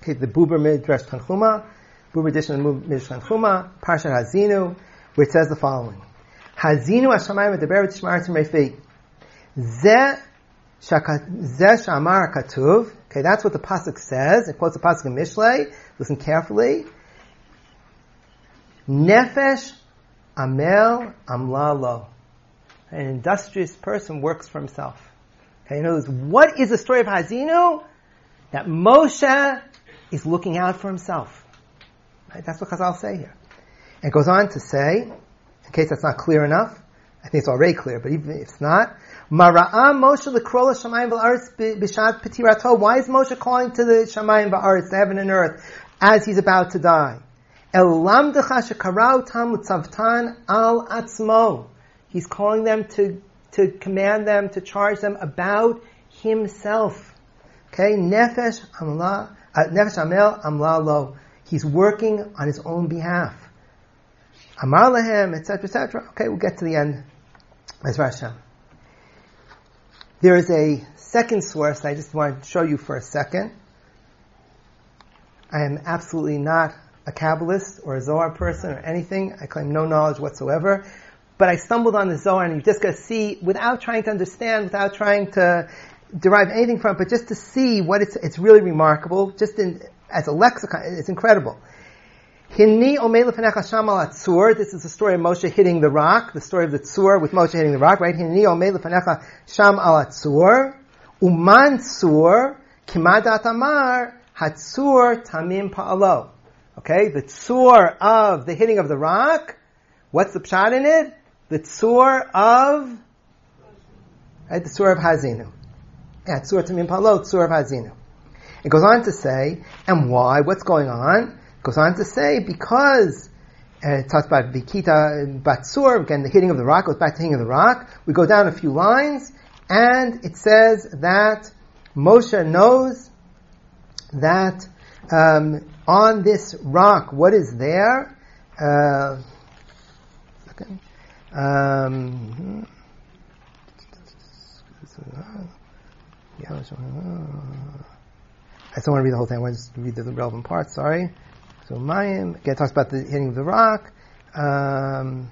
okay, the Buber Midrash Tanchuma, Buber edition of Midrash Tanchuma, Parshat Hazinu, which says the following: Hazinu Hashemayim Medaber Tishmar Refi. Ze Shamar Katuv. Okay, that's what the pasuk says. It quotes the pasuk in Mishlei. Listen carefully. Nefesh Amel Amlalo. An industrious person works for himself. Okay, in other words, what is the story of Hazinu? That Moshe is looking out for himself. Right? That's what Chazal say here. And it goes on to say, in case that's not clear enough, I think it's already clear, but even if it's not, Mara'am Moshe l'krola shamayim v'aretz b'shat petirato. Why is Moshe calling to the shamayim v'aretz, heaven and earth, as he's about to die? El lamdecha shekarau tam utzavtan al atzmo. He's calling them to, to command them, to charge them about himself. Okay, nefesh amla, uh, nefesh amel amla lo. He's working on his own behalf. Amar lahem, etc., etc. Okay, we'll get to the end. There is a second source I just want to show you for a second. I am absolutely not a Kabbalist or a Zohar person or anything. I claim no knowledge whatsoever. But I stumbled on the Zohar and you just got to see, without trying to understand, without trying to derive anything from it, but just to see what it's, it's really remarkable, just in, as a lexicon, it's incredible. Hinni tzur. This is the story of Moshe hitting the rock, the story of the tzur with Moshe hitting the rock, right? Hinni omei sham al tzur. Uman tzur kimadat amar hatzur tamim pa'alo. Okay, the tzur of the hitting of the rock. What's the pshat in it? The tzur of right, the tzur of Hazinu. Yeah, tzur tamim pa'alo, tzur of Hazinu. It goes on to say, and why? What's going on? Goes on to say, because and it talks about Vikita Batsur, again, the hitting of the rock, goes back to hitting of the rock. We go down a few lines, And it says that Moshe knows that um, on this rock, what is there? Uh, okay. Um, I want to read the whole thing. I want to read the relevant parts. Sorry. So Mayim again talks about the hitting of the rock. Um,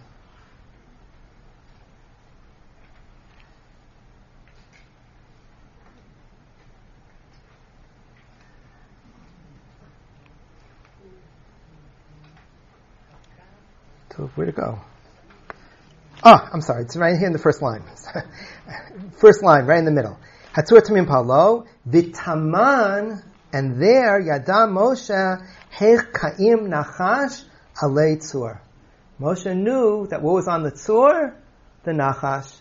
so where to go? Oh, I'm sorry. It's right here in the first line. first line, right in the middle. Hatzur Tamim Palo, Vitaman, and there, Yada Moshe, Hech Kaim Nachash, Alei Tzur. Moshe knew that what was on the Tzur? The Nachash.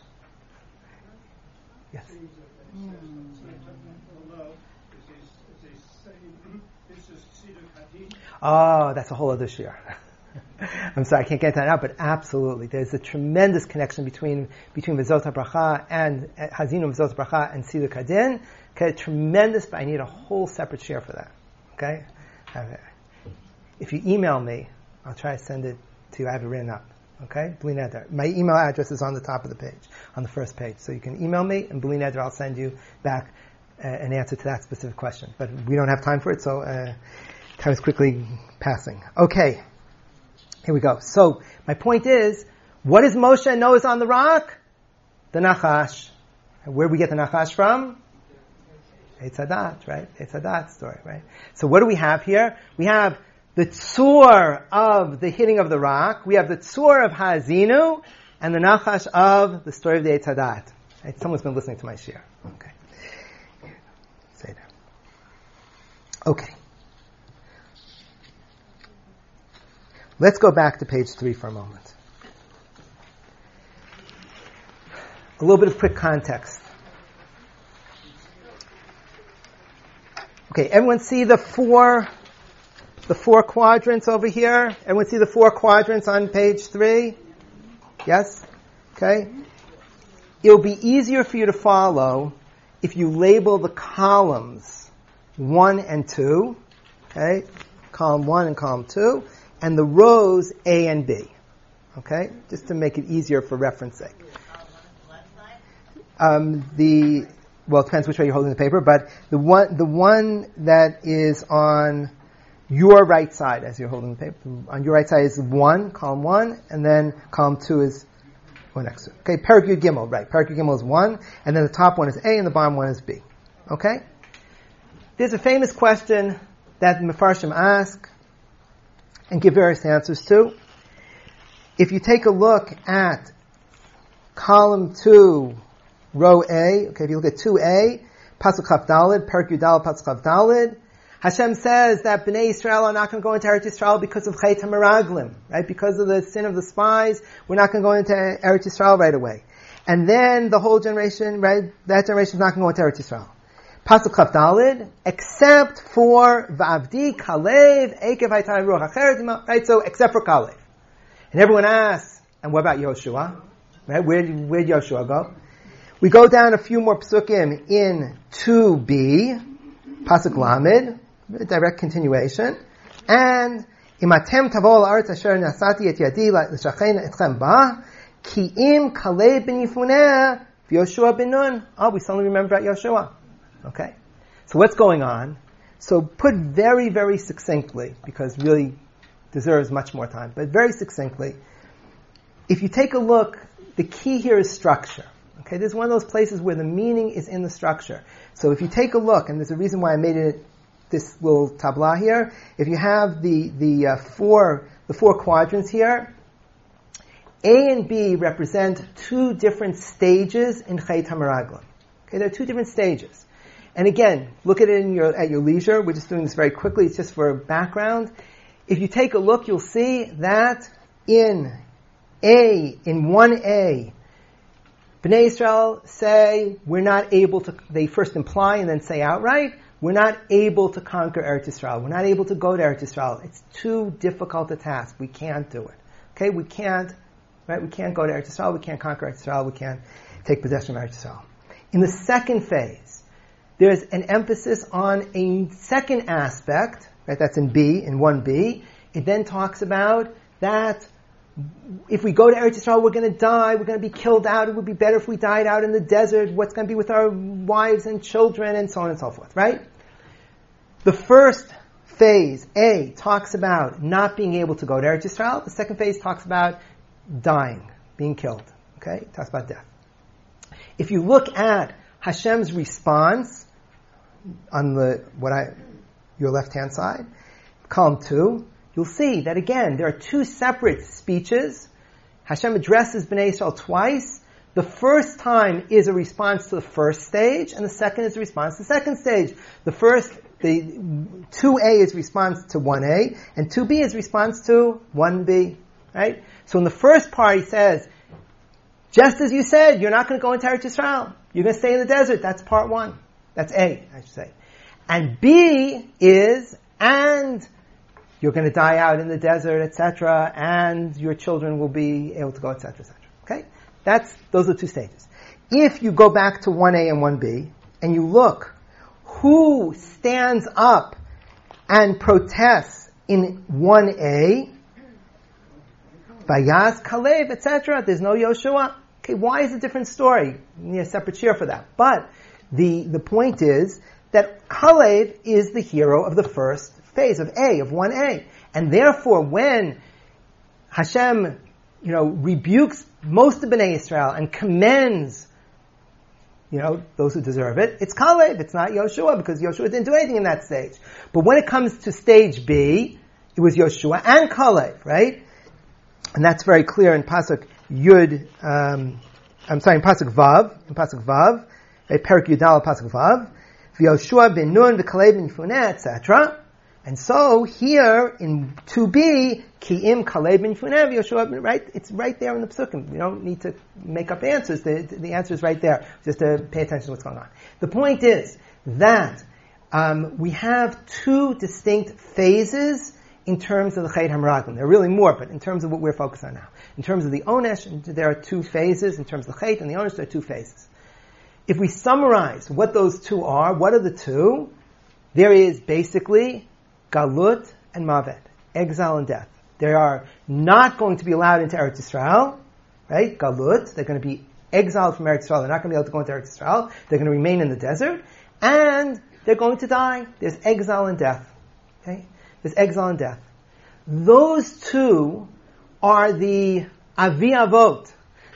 Yes. Oh, that's a whole other share. I'm sorry, I can't get that out, but absolutely, there's a tremendous connection between between Vizot Bracha and uh, Hazinu Vizot Bracha and Siddur Kadin. Okay, tremendous, but I need a whole separate share for that. Okay, if you email me, I'll try to send it to you. I have it written up. Okay, Bli Neder. My email address is on the top of the page, on the first page. So you can email me, and Bli Neder, I'll send you back uh, an answer to that specific question. But we don't have time for it, so uh, time is quickly passing. Okay. Here we go. So my point is, what does Moshe know is on the rock? The Nachash. Where do we get the Nachash from? Eitz Hadat, right? Eitz Hadat story, right? So what do we have here? We have the tzur of the hitting of the rock. We have the tzur of Hazinu and the Nachash of the story of the Eitz Hadat. Right? Someone's been listening to my shir. Okay. Say that. Okay. Let's go back to page three for a moment. A little bit of quick context. Okay, everyone see the four, the four quadrants over here? Everyone see the four quadrants on page three? Yes? Okay? It'll be easier for you to follow if you label the columns one and two. Okay? Column one and column two and the rows A and B. Okay? Just to make it easier for reference sake. Um, the, well, it depends which way you're holding the paper, but the one, the one that is on your right side as you're holding the paper, on your right side is one, column one, and then column two is one next to it. Okay, Perikut Gimel, right. Perikut Gimel is one, and then the top one is A and the bottom one is B. Okay? There's a famous question that Mefarshim ask, and give various answers to. If you take a look at column 2, row A, okay, if you look at 2A, Pasuk Chaf Dalid, Perik Yudal, Pasuk Chaf Dalid, Hashem says that Bnei Israel are not going to go into Eretz Yisrael because of Chayt HaMeraglim, right? Because of the sin of the spies, we're not going to go into Eretz Yisrael right away. And then the whole generation, right, that generation is not going to go into Eretz Yisrael. Pasuk Chaf Dalid, except for Vavdi Kalev Ekev Ruach right? So except for Kalev, and everyone asks, and what about Yoshua? Right? Where did, where did Yoshua go? We go down a few more psukim in 2b, Pasuk Lamed, direct continuation, and Imatem tavol aretz asher nasati et yadi l'shachein etchem ba, ki im Kalev ben Yifuneh, Yoshua ben Nun. Oh, we suddenly remember about Yoshua. Okay? So what's going on? So put very, very succinctly, because really deserves much more time, but very succinctly, if you take a look, the key here is structure. Okay, this is one of those places where the meaning is in the structure. So if you take a look, and there's a reason why I made it this little tabla here, if you have the, the uh, four, the four quadrants here, A and B represent two different stages in Chayt HaMeraglim. Okay, there are two different stages. And again, look at it your, at your leisure. We're just doing this very quickly. It's just for background. If you take a look, you'll see that in A, in 1A, Bnei Israel say we're not able to, they first imply and then say outright, we're not able to conquer Eretz Israel. We're not able to go to Eretz Israel. It's too difficult a task. We can't do it. Okay, we can't, right? We can't go to Eretz Israel. We can't conquer Eretz Israel. We can't take possession of Eretz Israel. In the second phase, there's an emphasis on a second aspect, right? That's in B, in 1B. It then talks about that if we go to Eretz Yisrael, we're going to die. We're going to be killed out. It would be better if we died out in the desert. What's going to be with our wives and children, and so on and so forth. Right? The first phase, A, talks about not being able to go to Eretz Yisrael. The second phase talks about dying, being killed. Okay, it talks about death. If you look at Hashem's response on the what I your left hand side, column two, you'll see that again, there are two separate speeches. Hashem addresses Bnei Israel twice. The first time is a response to the first stage, and the second is a response to the second stage. The first, the 2a is response to 1a, and 2b is response to 1b. Right? So in the first part he says, just as you said, you're not going to go into Eretz Yisrael. You're going to stay in the desert. That's part one. That's A, I should say. And B is, and you're going to die out in the desert, etc., and your children will be able to go, etc., etc. Okay, that's those are two stages. If you go back to one A and one B, and you look, who stands up and protests in one A? Vayaz Kalev, etc. There's no Yoshua. Okay, why is a different story? You need a separate shir for that. But the, the point is that Kalev is the hero of the first phase of A, of 1A. And therefore, when Hashem, you know, rebukes most of Bnei Israel and commends, you know, those who deserve it, it's Kalev, it's not Yoshua, because Yoshua didn't do anything in that stage. But when it comes to stage B, it was Yoshua and Kalev, right? And that's very clear in Pasuk Yud, um, I'm sorry, in Pasuk Vav, in Pasuk Vav, Perik Yudal Pasuk Vav, V'Yoshua ben Nun, V'Kalev ben Funeh, etc. And so here in 2b, Ki'im Kalev bin Funev Yoshua, right? It's right there in the psukim. We don't need to make up answers. The, the answer is right there. Just to pay attention to what's going on. The point is that um, we have two distinct phases in terms of the Chet HaMeraglim. There are really more, but in terms of what we're focused on now. In terms of the Onesh, there are two phases. In terms of the Chet and the Onesh, there are two phases. If we summarize what those two are, what are the two? There is basically Galut and Mavet, exile and death. They are not going to be allowed into Eretz Yisrael, right? Galut, they're going to be exiled from Eretz Yisrael. They're not going to be able to go into Eretz Yisrael. They're going to remain in the desert, and they're going to die. There's exile and death. Okay? There's exile and death. Those two are the avi avot.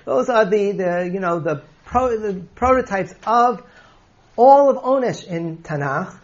Those are the, the you know the, pro, the prototypes of all of Onesh in Tanakh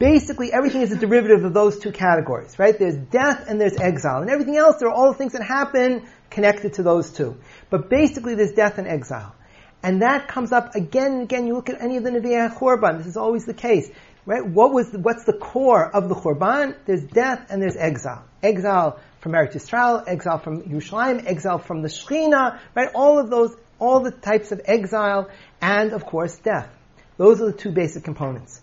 basically everything is a derivative of those two categories, right? There's death and there's exile. And everything else, there are all the things that happen connected to those two. But basically there's death and exile. And that comes up again and again. You look at any of the Nevi'ah Chorban, this is always the case, right? What was, the, what's the core of the Chorban? There's death and there's exile. Exile from Eretz Yisrael, exile from Yerushalayim, exile from the Shechina, right? All of those, all the types of exile, and of course death. Those are the two basic components.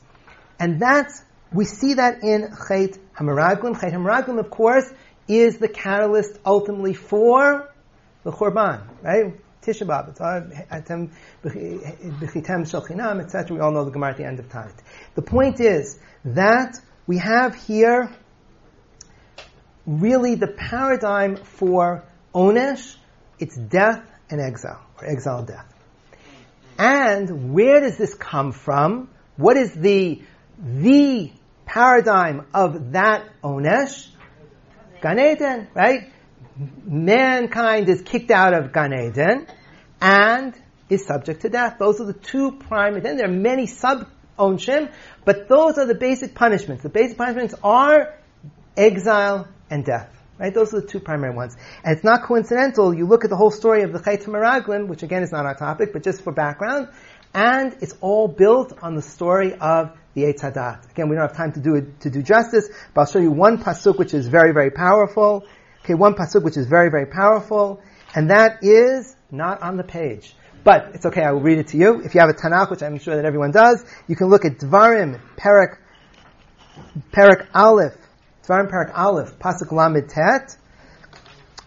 And that's we see that in Chet HaMeraglim. Chet HaMeraglim, of course, is the catalyst ultimately for the Chorban, right? Tisha B'Av, Bechitem Shel etc. We all know the Gemara at the end of Taanit. The point is that we have here really the paradigm for Onesh, it's death and exile, or exile death. And where does this come from? What is the the paradigm of that onesh, Gan Eden, right? Mankind is kicked out of Gan Eden and is subject to death. Those are the two primary. Then there are many sub onshim, but those are the basic punishments. The basic punishments are exile and death. Right? Those are the two primary ones. And it's not coincidental. You look at the whole story of the Meraglim, which again is not our topic, but just for background, and it's all built on the story of the Eitz Hadat. Again, we don't have time to do it, to do justice, but I'll show you one pasuk which is very, very powerful. Okay, one pasuk which is very, very powerful, and that is not on the page. But it's okay, I will read it to you. If you have a Tanakh, which I'm sure that everyone does, you can look at Dvarim, Perak, Perak Aleph, Dvarim Perak Aleph, Pasuk Lamed Tet,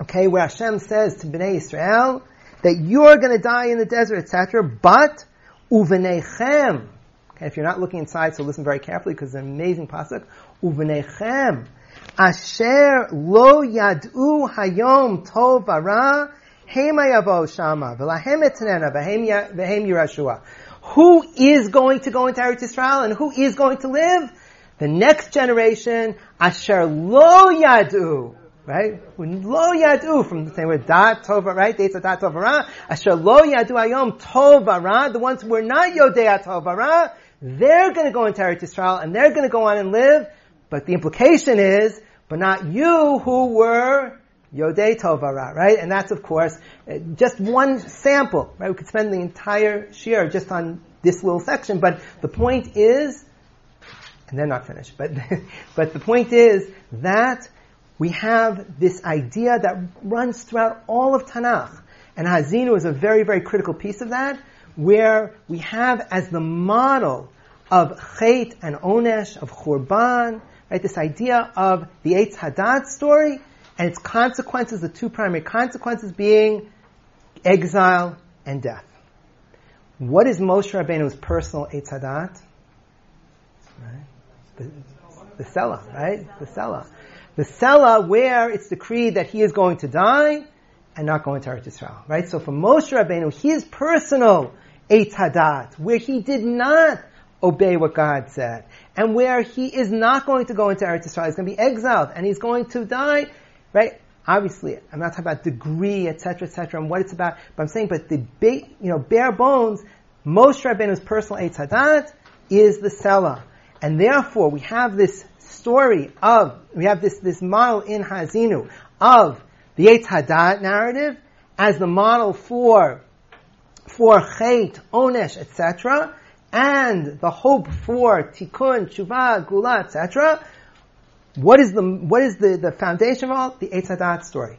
okay, where Hashem says to Bnei Israel that you're going to die in the desert, etc., but Uvenechem. Okay, if you're not looking inside, so listen very carefully because it's an amazing pasuk. Uvenechem. Asher lo yad'u hayom tov v'ra hema yavo shama v'lahem etnena v'hem yirashua. Who is going to go into Eretz Yisrael and who is going to live? The next generation, asher lo yadu, right? Lo yadu, from the same word, dat tova, right? Dates of dat tovara. Asher lo yadu ayom tovara, the ones who are not yodea tovara, they're going to go into Eretz Yisrael and they're going to go on and live. But the implication is, but not you who were Yodei Tovara, right? And that's of course uh, just one sample, right? We could spend the entire share just on this little section, but the point is, and they're not finished, but, but the point is that we have this idea that runs throughout all of Tanakh. And Hazinu is a very, very critical piece of that, where we have as the model of Chait and Onesh, of Churban, right, this idea of the Eitz Hadat story, and its consequences, the two primary consequences being exile and death. What is Moshe Rabbeinu's personal Eitz Hadat? Right? The, the Sela, right? The Sela. The Sela where it's decreed that he is going to die and not going to Eretz Yisrael, right? So for Moshe Rabbeinu, his personal Eitz Hadat, where he did not obey what God said, and where he is not going to go into Eretz Yisrael, he's going to be exiled, and he's going to die, right? Obviously, I'm not talking about degree, etc., etc., and what it's about, but I'm saying, but the you know, bare bones, Moshe Rabbeinu's personal Eitz Hadat is the Sela. And therefore, we have this story of, we have this, this model in Hazinu of the Eitz Hadat narrative as the model for, for Chait, Onesh, etc., and the hope for Tikkun, Tshuva, Geula, etc., what is the what is the, the foundation of all the Eitz Hadat story?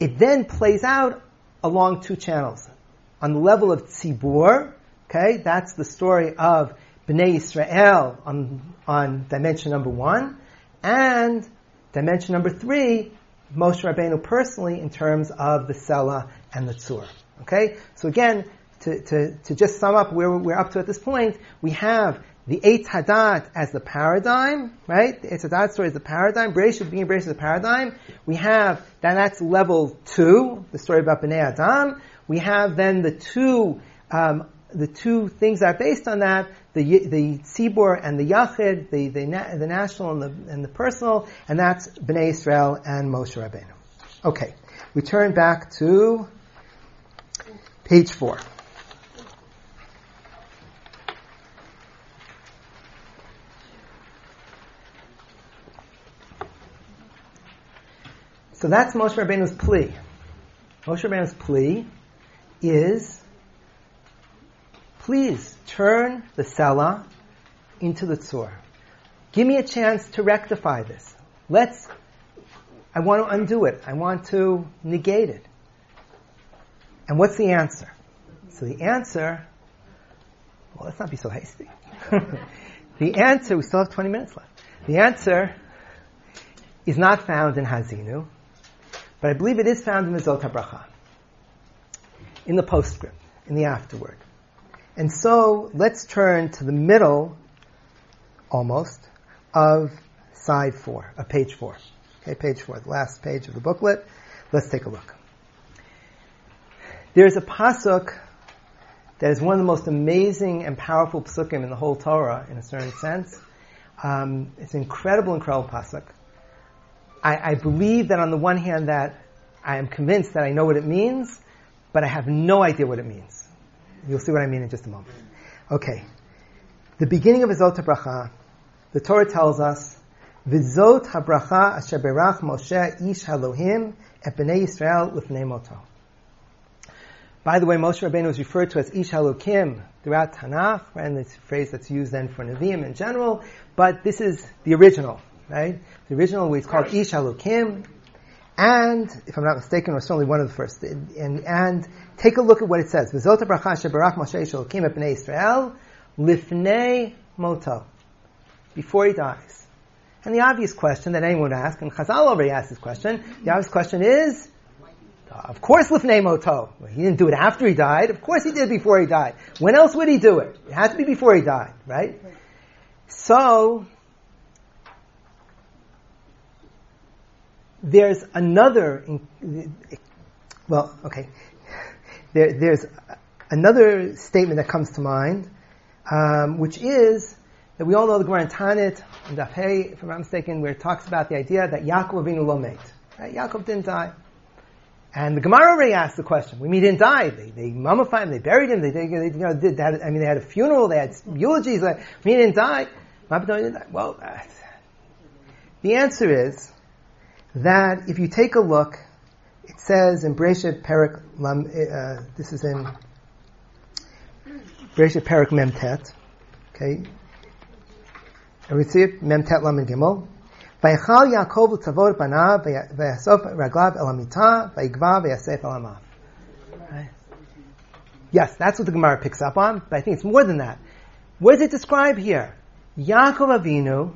It then plays out along two channels. On the level of Tzibur, okay, that's the story of Bnei Israel on on dimension number one, and dimension number three, Moshe Rabbeinu personally in terms of the Sela and the Tzur. Okay, so again, to, to, to just sum up where we're up to at this point, we have the Eitz Hadat as the paradigm, right? The Eitz Hadat story is the paradigm. Bereshit being Bereshit is the paradigm. We have, then that's level two, the story about Bnei Adam. We have then the two, um, the two things are based on that, the, the Tzibur and the Yachid, the, the, the national and the, and the personal, and that's Bnei Israel and Moshe Rabbeinu. Okay. We turn back to page four. So that's Moshe Rabbeinu's plea. Moshe Rabbeinu's plea is, please turn the Sela into the Tzur. Give me a chance to rectify this. Let's, I want to undo it. I want to negate it. And what's the answer? So the answer, well, let's not be so hasty. the answer, we still have 20 minutes left. The answer is not found in Hazinu. But I believe it is found in the Zot in the postscript, in the afterword. And so let's turn to the middle, almost, of side four, of page four. Okay, page four, the last page of the booklet. Let's take a look. There's a pasuk that is one of the most amazing and powerful pasukim in the whole Torah, in a certain sense. Um, it's an incredible, incredible pasuk. I, I believe that on the one hand that I am convinced that I know what it means, but I have no idea what it means. You'll see what I mean in just a moment. Okay. The beginning of Vizot HaBracha, the Torah tells us, Vizot HaBracha asher berach Moshe ish Elohim et bnei Yisrael lifnei moto. By the way, Moshe Rabbeinu is referred to as Ish Elokim throughout Tanakh, and it's a phrase that's used then for Nevi'im in general, but this is the original, right? The original is called Ish Elokim, and if I'm not mistaken, or certainly one of the first. And, and take a look at what it says. V'zot bracha shebarach Moshe Elokim et bnei Israel lifnei moto, before he dies. And the obvious question that anyone would ask, and Chazal already asked this question, the obvious question is, Of course, lifnei moto. He didn't do it after he died. Of course, he did before he died. When else would he do it? It had to be before he died, right? So there's another. Well, okay. There, there's another statement that comes to mind, um, which is that we all know the Gemara in Taanit, in Daf if I'm not mistaken, where it talks about the idea that Yaakov Avinu lo made. Right? Yaakov didn't die. And the Gemara already asked the question. We mean, he didn't die. They, they mummified him. They buried him. They, they, they you know, did that. I mean, they had a funeral. They had eulogies. Like, we mean, he didn't die. Didn't die. Well, uh, the answer is that if you take a look, it says in Breshit Perik Lam. Uh, this is in Breshit Perik Memtet. Okay, and we see it, Mem Tet Lam and Gimel. Vayachal Yaakov l'tavod panav v'yasof raglav el hamita v'yigva v'yasef el hamav. Yes, that's what the Gemara picks up on, but I think it's more than that. What does it describe here? Yaakov Avinu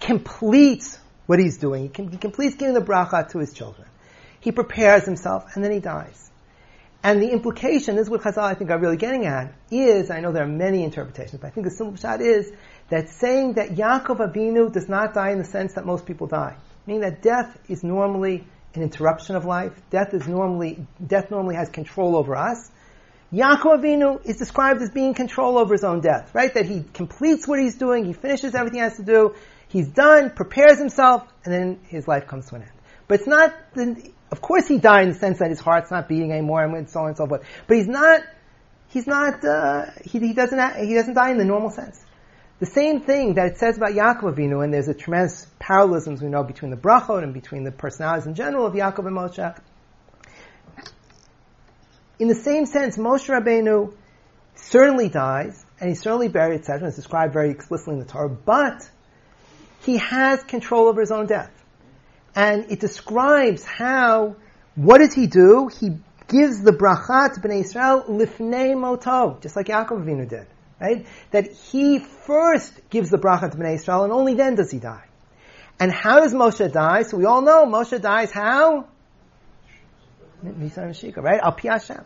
completes what he's doing. He, he completes giving the bracha to his children. He prepares himself, and then he dies. And the implication, this is what Chazal I think are really getting at, is, I know there are many interpretations, but I think the simple shot is that saying that Yaakov Avinu does not die in the sense that most people die, meaning that death is normally an interruption of life. Death is normally death normally has control over us. Yaakov Avinu is described as being control over his own death, right? That he completes what he's doing, he finishes everything he has to do, he's done, prepares himself, and then his life comes to an end. But it's not, of course he died in the sense that his heart's not beating anymore, and so on and so forth. But he's not, he's not, uh, he, he doesn't, he doesn't die in the normal sense. The same thing that it says about Yaakov Avinu, and there's a tremendous parallelism, as we know, between the brachot and between the personalities in general of Yaakov and Moshe. In the same sense, Moshe Rabbeinu certainly dies, and he's certainly buried, etc., it's described very explicitly in the Torah, but he has control over his own death. And it describes how, what does he do? He gives the bracha to Bnei Israel lifnei moto, just like Yaakov Avinu did right? That he first gives the bracha to Bnei Israel, and only then does he die. And how does Moshe die? So we all know Moshe dies how? Right? Al Pi Hashem.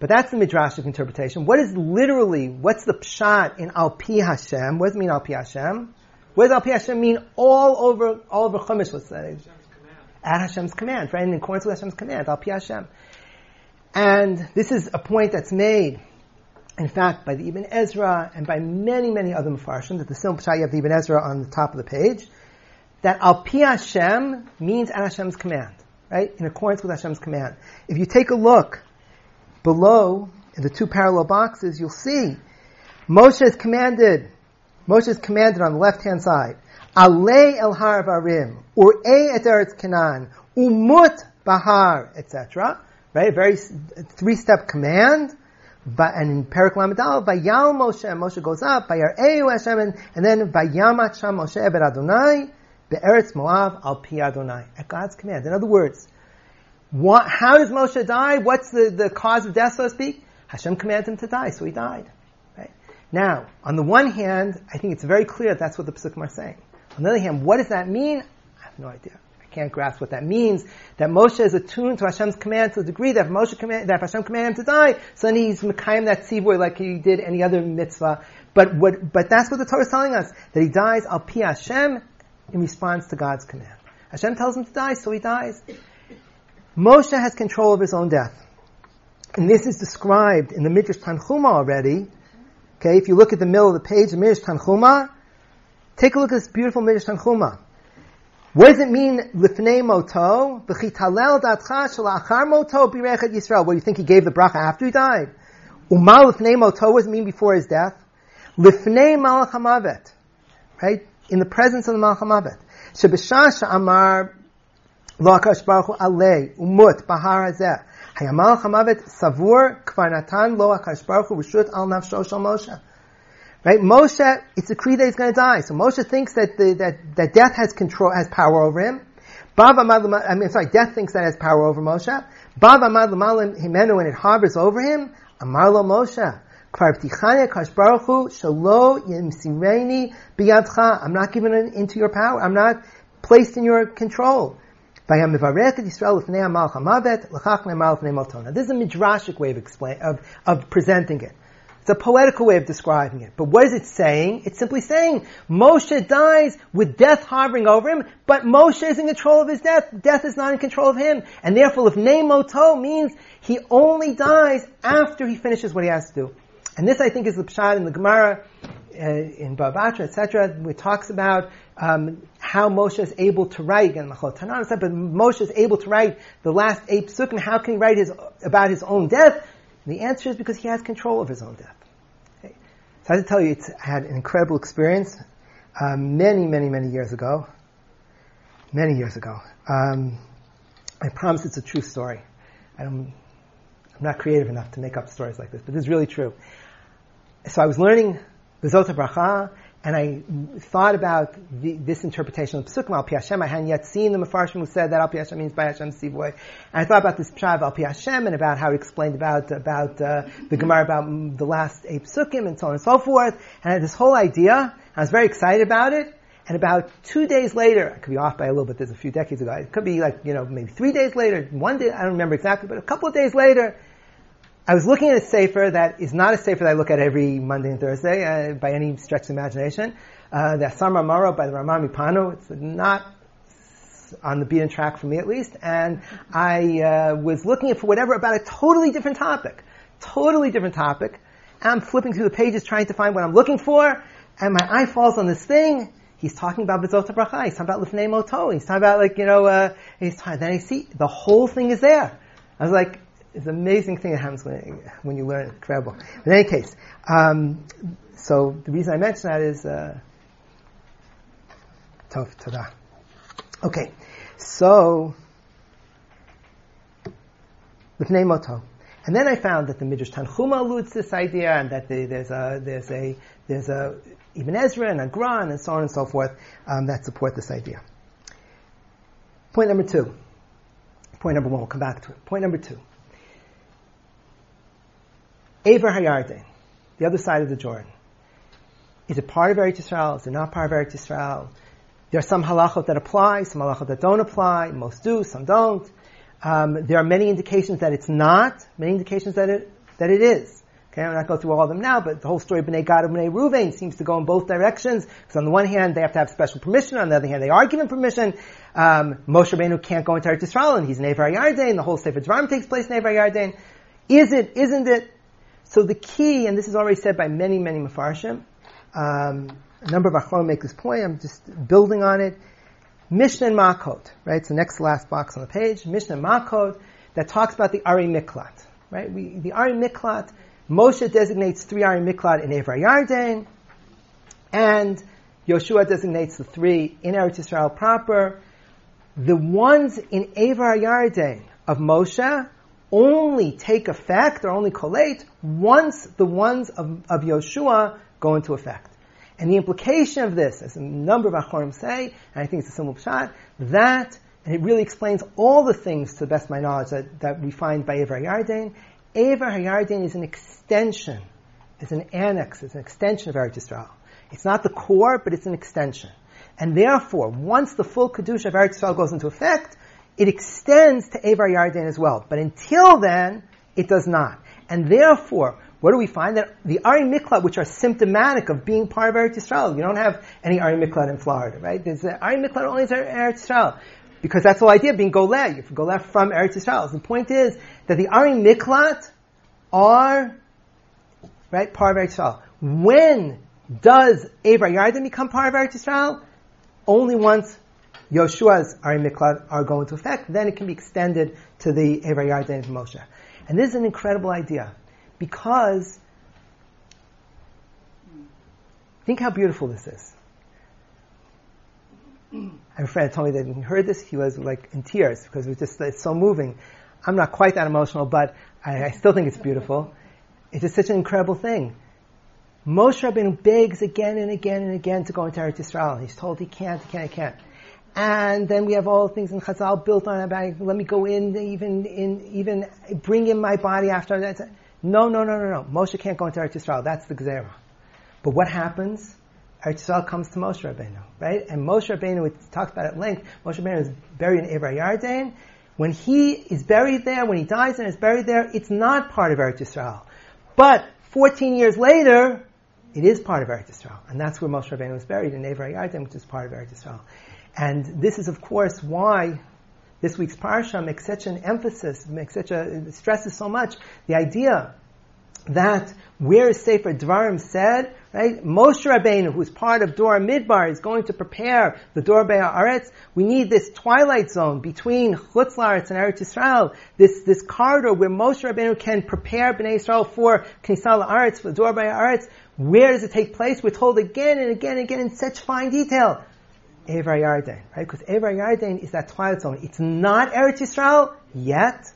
But that's the midrashic interpretation. What is literally, what's the pshat in Al Pi Hashem? What does it mean Al Pi Hashem? What does Al Pi Hashem mean all over, all over Chumash, let's say? At Hashem's command, right? In accordance with Hashem's command, Al Hashem. And this is a point that's made in fact, by the Ibn Ezra and by many, many other Mepharshim, that the simple Pshat, you have the Ibn Ezra on the top of the page, that Al Hashem means at Hashem's command, right? In accordance with Hashem's command. If you take a look below in the two parallel boxes, you'll see Moshe is commanded, Moshe is commanded on the left hand side, Ale el har varim, or e et eretz kanan, umut bahar, etc. Right? A very three step command but, and in Perik Lamadal, Vayal Moshe, Moshe goes up, Vayar Eyu Hashem, and, and then Vayamat Sham Moshe Eber Adonai, Be'eretz Moav al Pi Adonai, at God's command. In other words, what, how does Moshe die? What's the, the cause of death, so to speak? Hashem commanded him to die, so he died. Now, on the one hand, I think it's very clear that that's what the Pesukim are saying. On the other hand, what does that mean? I have no idea I can't grasp what that means. That Moshe is attuned to Hashem's command to the degree that if Moshe command, that Hashem commanded him to die, so then he's Mekayim that tzivoy like he did any other mitzvah. But what, but that's what the Torah is telling us, that he dies al pi Hashem in response to God's command. Hashem tells him to die, so he dies. Moshe has control of his own death. And this is described in the Midrash Tanchuma already. Okay, if you look at the middle of the page, the Midrash Tanchuma, take a look at this beautiful Midrash Tanchuma. What does it mean, lifnei moto? V'chitalel datcha shalachar moto birechet Yisrael. What do you think he gave the bracha after he died? Umal lifnei moto, what does it mean before his death? Lifnei malach. Right? In the presence of the malach hamavet. Shebishah sha'amar lo akash baruch alei umut bahar hazeh. Hayamal hamavet savur kvar natan lo akash baruch hu rishut al nafsho shal Moshe. Right? Moshe, it's decreed that he's going to die. So Moshe thinks that the, that, that death has control, has power over him. Bava I mean, sorry, death thinks that has power over Moshe. Bava madlamalim himenu, and it harbors over him. Amarlo Moshe. I'm not given into your power. I'm not placed in your control. This is a midrashic way of explain of, of presenting it. It's a poetical way of describing it. But what is it saying? It's simply saying Moshe dies with death hovering over him, but Moshe is in control of his death. Death is not in control of him. And therefore, if Moto means he only dies after he finishes what he has to do. And this, I think, is the pshat in the Gemara, uh, in Bava Batra, etc., it talks about um, how Moshe is able to write, said, but Moshe is able to write the last eight psukim. How can he write his, about his own death? And the answer is because he has control of his own death. Okay. So I have to tell you, I had an incredible experience um, many, many, many years ago. Many years ago. Um, I promise it's a true story. I'm, I'm not creative enough to make up stories like this, but this is really true. So I was learning the Bezot Bracha, and I thought about the, this interpretation of Psukim al Pi Hashem. I hadn't yet seen the Mefarshim who said that al Pi Hashem means by Hashem Sivoy. And I thought about this Pshav al Pi Hashem and about how he explained about, about, uh, the Gemara about the last eight Psukim and so on and so forth. And I had this whole idea. I was very excited about it. And about two days later, I could be off by a little bit, there's a few decades ago, it could be like, you know, maybe three days later, one day, I don't remember exactly, but a couple of days later, I was looking at a sefer that is not a sefer that I look at every Monday and Thursday uh, by any stretch of imagination. Uh, the Asam Mara by the Rama MiPano. It's not on the beaten track for me at least. And I uh, was looking for whatever about a totally different topic. Totally different topic. And I'm flipping through the pages trying to find what I'm looking for, and my eye falls on this thing. He's talking about Bezot Bracha. He's talking about Lifnei Moto. He's talking about like, you know, uh, he's talking, then I see the whole thing is there. I was like, it's an amazing thing that happens when, when you learn. Incredible. In any case, um, so the reason I mention that is uh, Tov Tada. Okay, so with Moto. And then I found that the Midrash Tanchuma alludes to this idea, and that the, there's a there's a there's a Ibn Ezra and a Gran and so on and so forth um, that support this idea. Point number two. Point number one. We'll come back to it. Point number two. Aver Hayarden, the other side of the Jordan. Is it part of Eretz Yisrael? Is it not part of Eretz Yisrael? There are some halachot that apply, some halachot that don't apply. Most do, some don't. Um, there are many indications that it's not, many indications that it that it is. Okay, I'm not going through all of them now, but the whole story of Bnei Gad and Bnei Ruvain seems to go in both directions. Because on the one hand, they have to have special permission. On the other hand, they are given permission. Um, Moshe Rabbeinu can't go into Eretz Yisrael, and he's in Evar Yarden. The whole Sefer Dvarim takes place in Evar Yarden. Is it? Isn't it? So the key, and this is already said by many, many Mefarshim, um, a number of Achronim make this point, I'm just building on it. Mishnah and Makot, right? It's the next last box on the page. Mishnah and Makot that talks about the Ari Miklat, right? We, the Ari Miklat, Moshe designates three Ari Miklat in Evar Yarden, and Yoshua designates the three in Eretz Yisrael proper. The ones in Evar Yarden of Moshe only take effect or only collate once the ones of, of Yoshua go into effect. And the implication of this, as a number of Achronim say, and I think it's a simple shot, that, and it really explains all the things, to the best of my knowledge, that, that we find by Evar Yarden. Evar Yarden is an extension, it's an annex, it's an extension of Eretz Yisrael. It's not the core, but it's an extension. And therefore, once the full Kedusha of Eretz Yisrael goes into effect, it extends to Avar Yarden as well. But until then, it does not. And therefore, what do we find? That the Ari Miklat, which are symptomatic of being part of Eretz Yisrael, you don't have any Ari Miklat in Florida, right? There's the Ari Miklat only in Eretz Yisrael. Because that's the whole idea of being Goleh. You Goleh from Eretz Yisrael. The point is that the Ari Miklat are, right, part of Eretz Yisrael. When does Avar Yarden become part of Eretz Yisrael? Only once Yoshua's Ari Miklat are going to effect, then it can be extended to the Evar Yarden of Moshe. And this is an incredible idea because think how beautiful this is. I have a friend told me that when he heard this, he was like in tears because it was just it's so moving. I'm not quite that emotional, but I, I still think it's beautiful. It's just such an incredible thing. Moshe Rabbeinu begs again and again and again to go into Eretz Yisrael. He's told he can't, he can't, he can't and then we have all the things in Chazal built on about let me go in, even in, even bring in my body after that. No, no, no, no, no. Moshe can't go into Eretz Yisrael. That's the Gezerah. But what happens Eretz Yisrael comes to Moshe Rabbeinu, right? And Moshe Rabbeinu, we talked about at length, Moshe Rabbeinu is buried in Ever Yarden. When he is buried there, when he dies and is buried there, it's not part of Eretz Yisrael. But 14 years later, it is part of Eretz Yisrael. And that's where Moshe Rabbeinu was buried, in Ever Yarden, which is part of Eretz Yisrael. And this is, of course, why this week's parsha makes such an emphasis, makes such a, stresses so much the idea that where is Sefer Dvarim said, right? Moshe Rabbeinu, who's part of Dor Midbar, is going to prepare the Dor Aretz. We need this twilight zone between Chutz La'aretz and Eretz Yisrael, this, this corridor where Moshe Rabbeinu can prepare Bnei Israel for Knesal La'aretz, for Dor Aretz. Where does it take place? We're told again and again and again in such fine detail. Evar Yarden, right? Because Evar Yarden is that twilight zone. It's not Eretz Yisrael yet,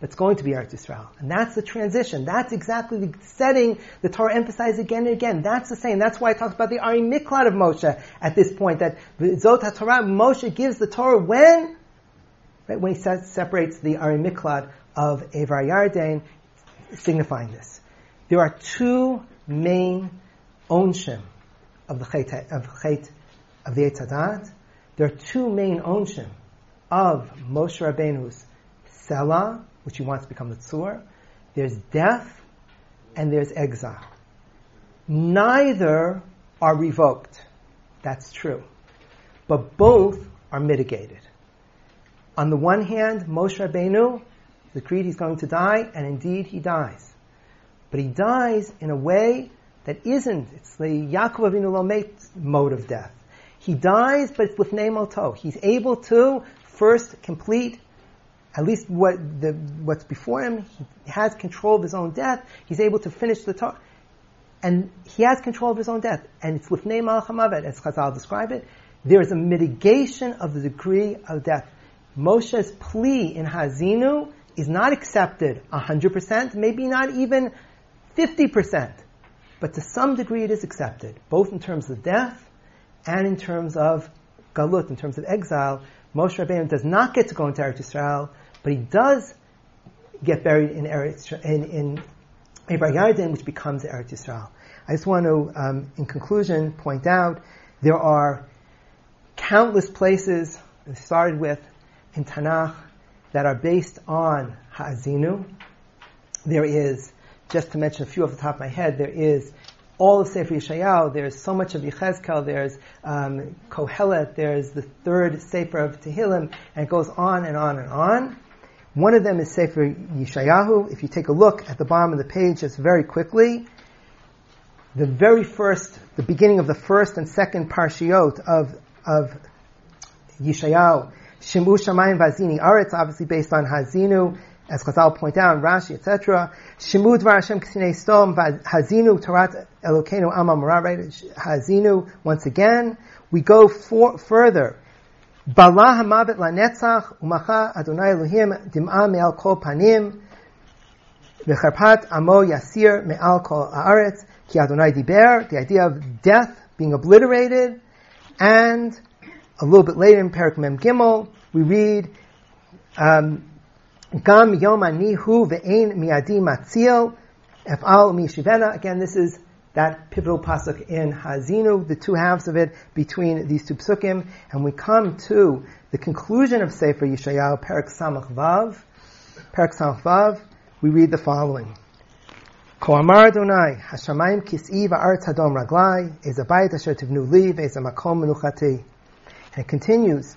but it's going to be Eretz Yisrael. And that's the transition. That's exactly the setting the Torah emphasizes again and again. That's the same. That's why it talks about the Ari Miklat of Moshe at this point, that the Zot HaTorah, Moshe gives the Torah when? Right, when he separates the Ari Miklat of Evar Yarden, signifying this. There are two main onshim of the Chet, of Chet of the Eitz Hadat, there are two main onshim of Moshe Rabbeinu's Sela, which he wants to become the Tzur. There's death and there's exile. Neither are revoked. That's true. But both are mitigated. On the one hand, Moshe Rabbeinu decreed he's going to die, and indeed he dies. But he dies in a way that isn't, it's the Yaakov Avinu Lomet mode of death. He dies, but it's lifnei moto. He's able to first complete at least what the, what's before him. He has control of his own death. He's able to finish the Torah. And he has control of his own death. And it's lifnei malchamavet, as Chazal describe it. There is a mitigation of the degree of death. Moshe's plea in Hazinu is not accepted 100%, maybe not even 50%. But to some degree it is accepted, both in terms of death and in terms of galut, in terms of exile, Moshe Rabbeinu does not get to go into Eretz Yisrael, but he does get buried in Eretz in, in Yarden, which becomes Eretz Yisrael. I just want to, um, in conclusion, point out there are countless places we started with in Tanakh that are based on Ha'azinu. There is, just to mention a few off the top of my head, there is all of Sefer Yeshayahu, there's so much of Yechezkel, there's um, Kohelet, there's the third Sefer of Tehillim, and it goes on and on and on. One of them is Sefer Yeshayahu. If you take a look at the bottom of the page, just very quickly, the very first, the beginning of the first and second parshiot of, of Yeshayahu, Shimu Shamayim Vazini Aretz, obviously based on Hazinu, as Chazal point out, Rashi, etc. Shemud Dvar Hashem K'sinei Stom Hazinu Tarat Elokeinu Amam right? Hazinu once again. We go for, further. Bala Hamavet Lanetzach Umacha Adonai Elohim Dim'a Me'al Kol Panim V'charpat Amo Yasir Me'al Kol Haaretz Ki Adonai Diber. The idea of death being obliterated, and a little bit later in Perak Mem Gimel we read. Um, Gam yom anihu ve'ein miadi matzil efal mishivena. Again, this is that pivotal pasuk in Hazinu, the two halves of it between these two psukim, and we come to the conclusion of Sefer Yeshayahu, Perak Samach Vav. Perak Samach Vav, we read the following. Ko amar Adonai, Hashamayim kis'i va'aretz hadom raglai, ez abayit asher tivnu li, ve'ez makom menuchati. And it continues,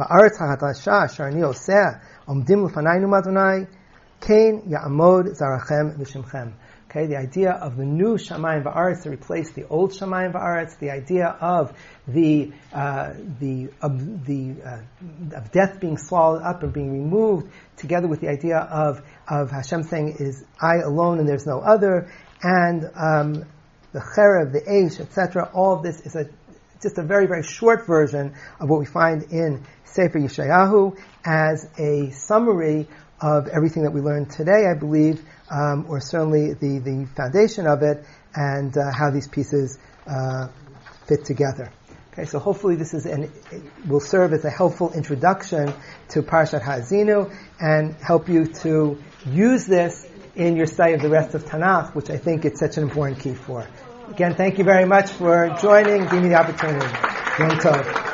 בארץ החדשה אשר אני עושה, עומדים לפנינו מאדוני, כן יעמוד זרעכם ושמכם. Okay, the idea of the new Shamayim Va'aretz to replace the old Shamayim Va'aretz, the idea of the uh, the of the uh, of death being swallowed up and being removed, together with the idea of of Hashem saying, "Is I alone and there's no other," and um, the Cherev, the Aish, etc. All of this is a just a very, very short version of what we find in Sefer Yeshayahu as a summary of everything that we learned today, I believe, um, or certainly the, the foundation of it, and uh, how these pieces uh, fit together. Okay, so hopefully this is an, will serve as a helpful introduction to Parshat Ha'azinu and help you to use this in your study of the rest of Tanakh, which I think it's such an important key for. Again, thank you very much for joining giving me the opportunity. Yom Tov.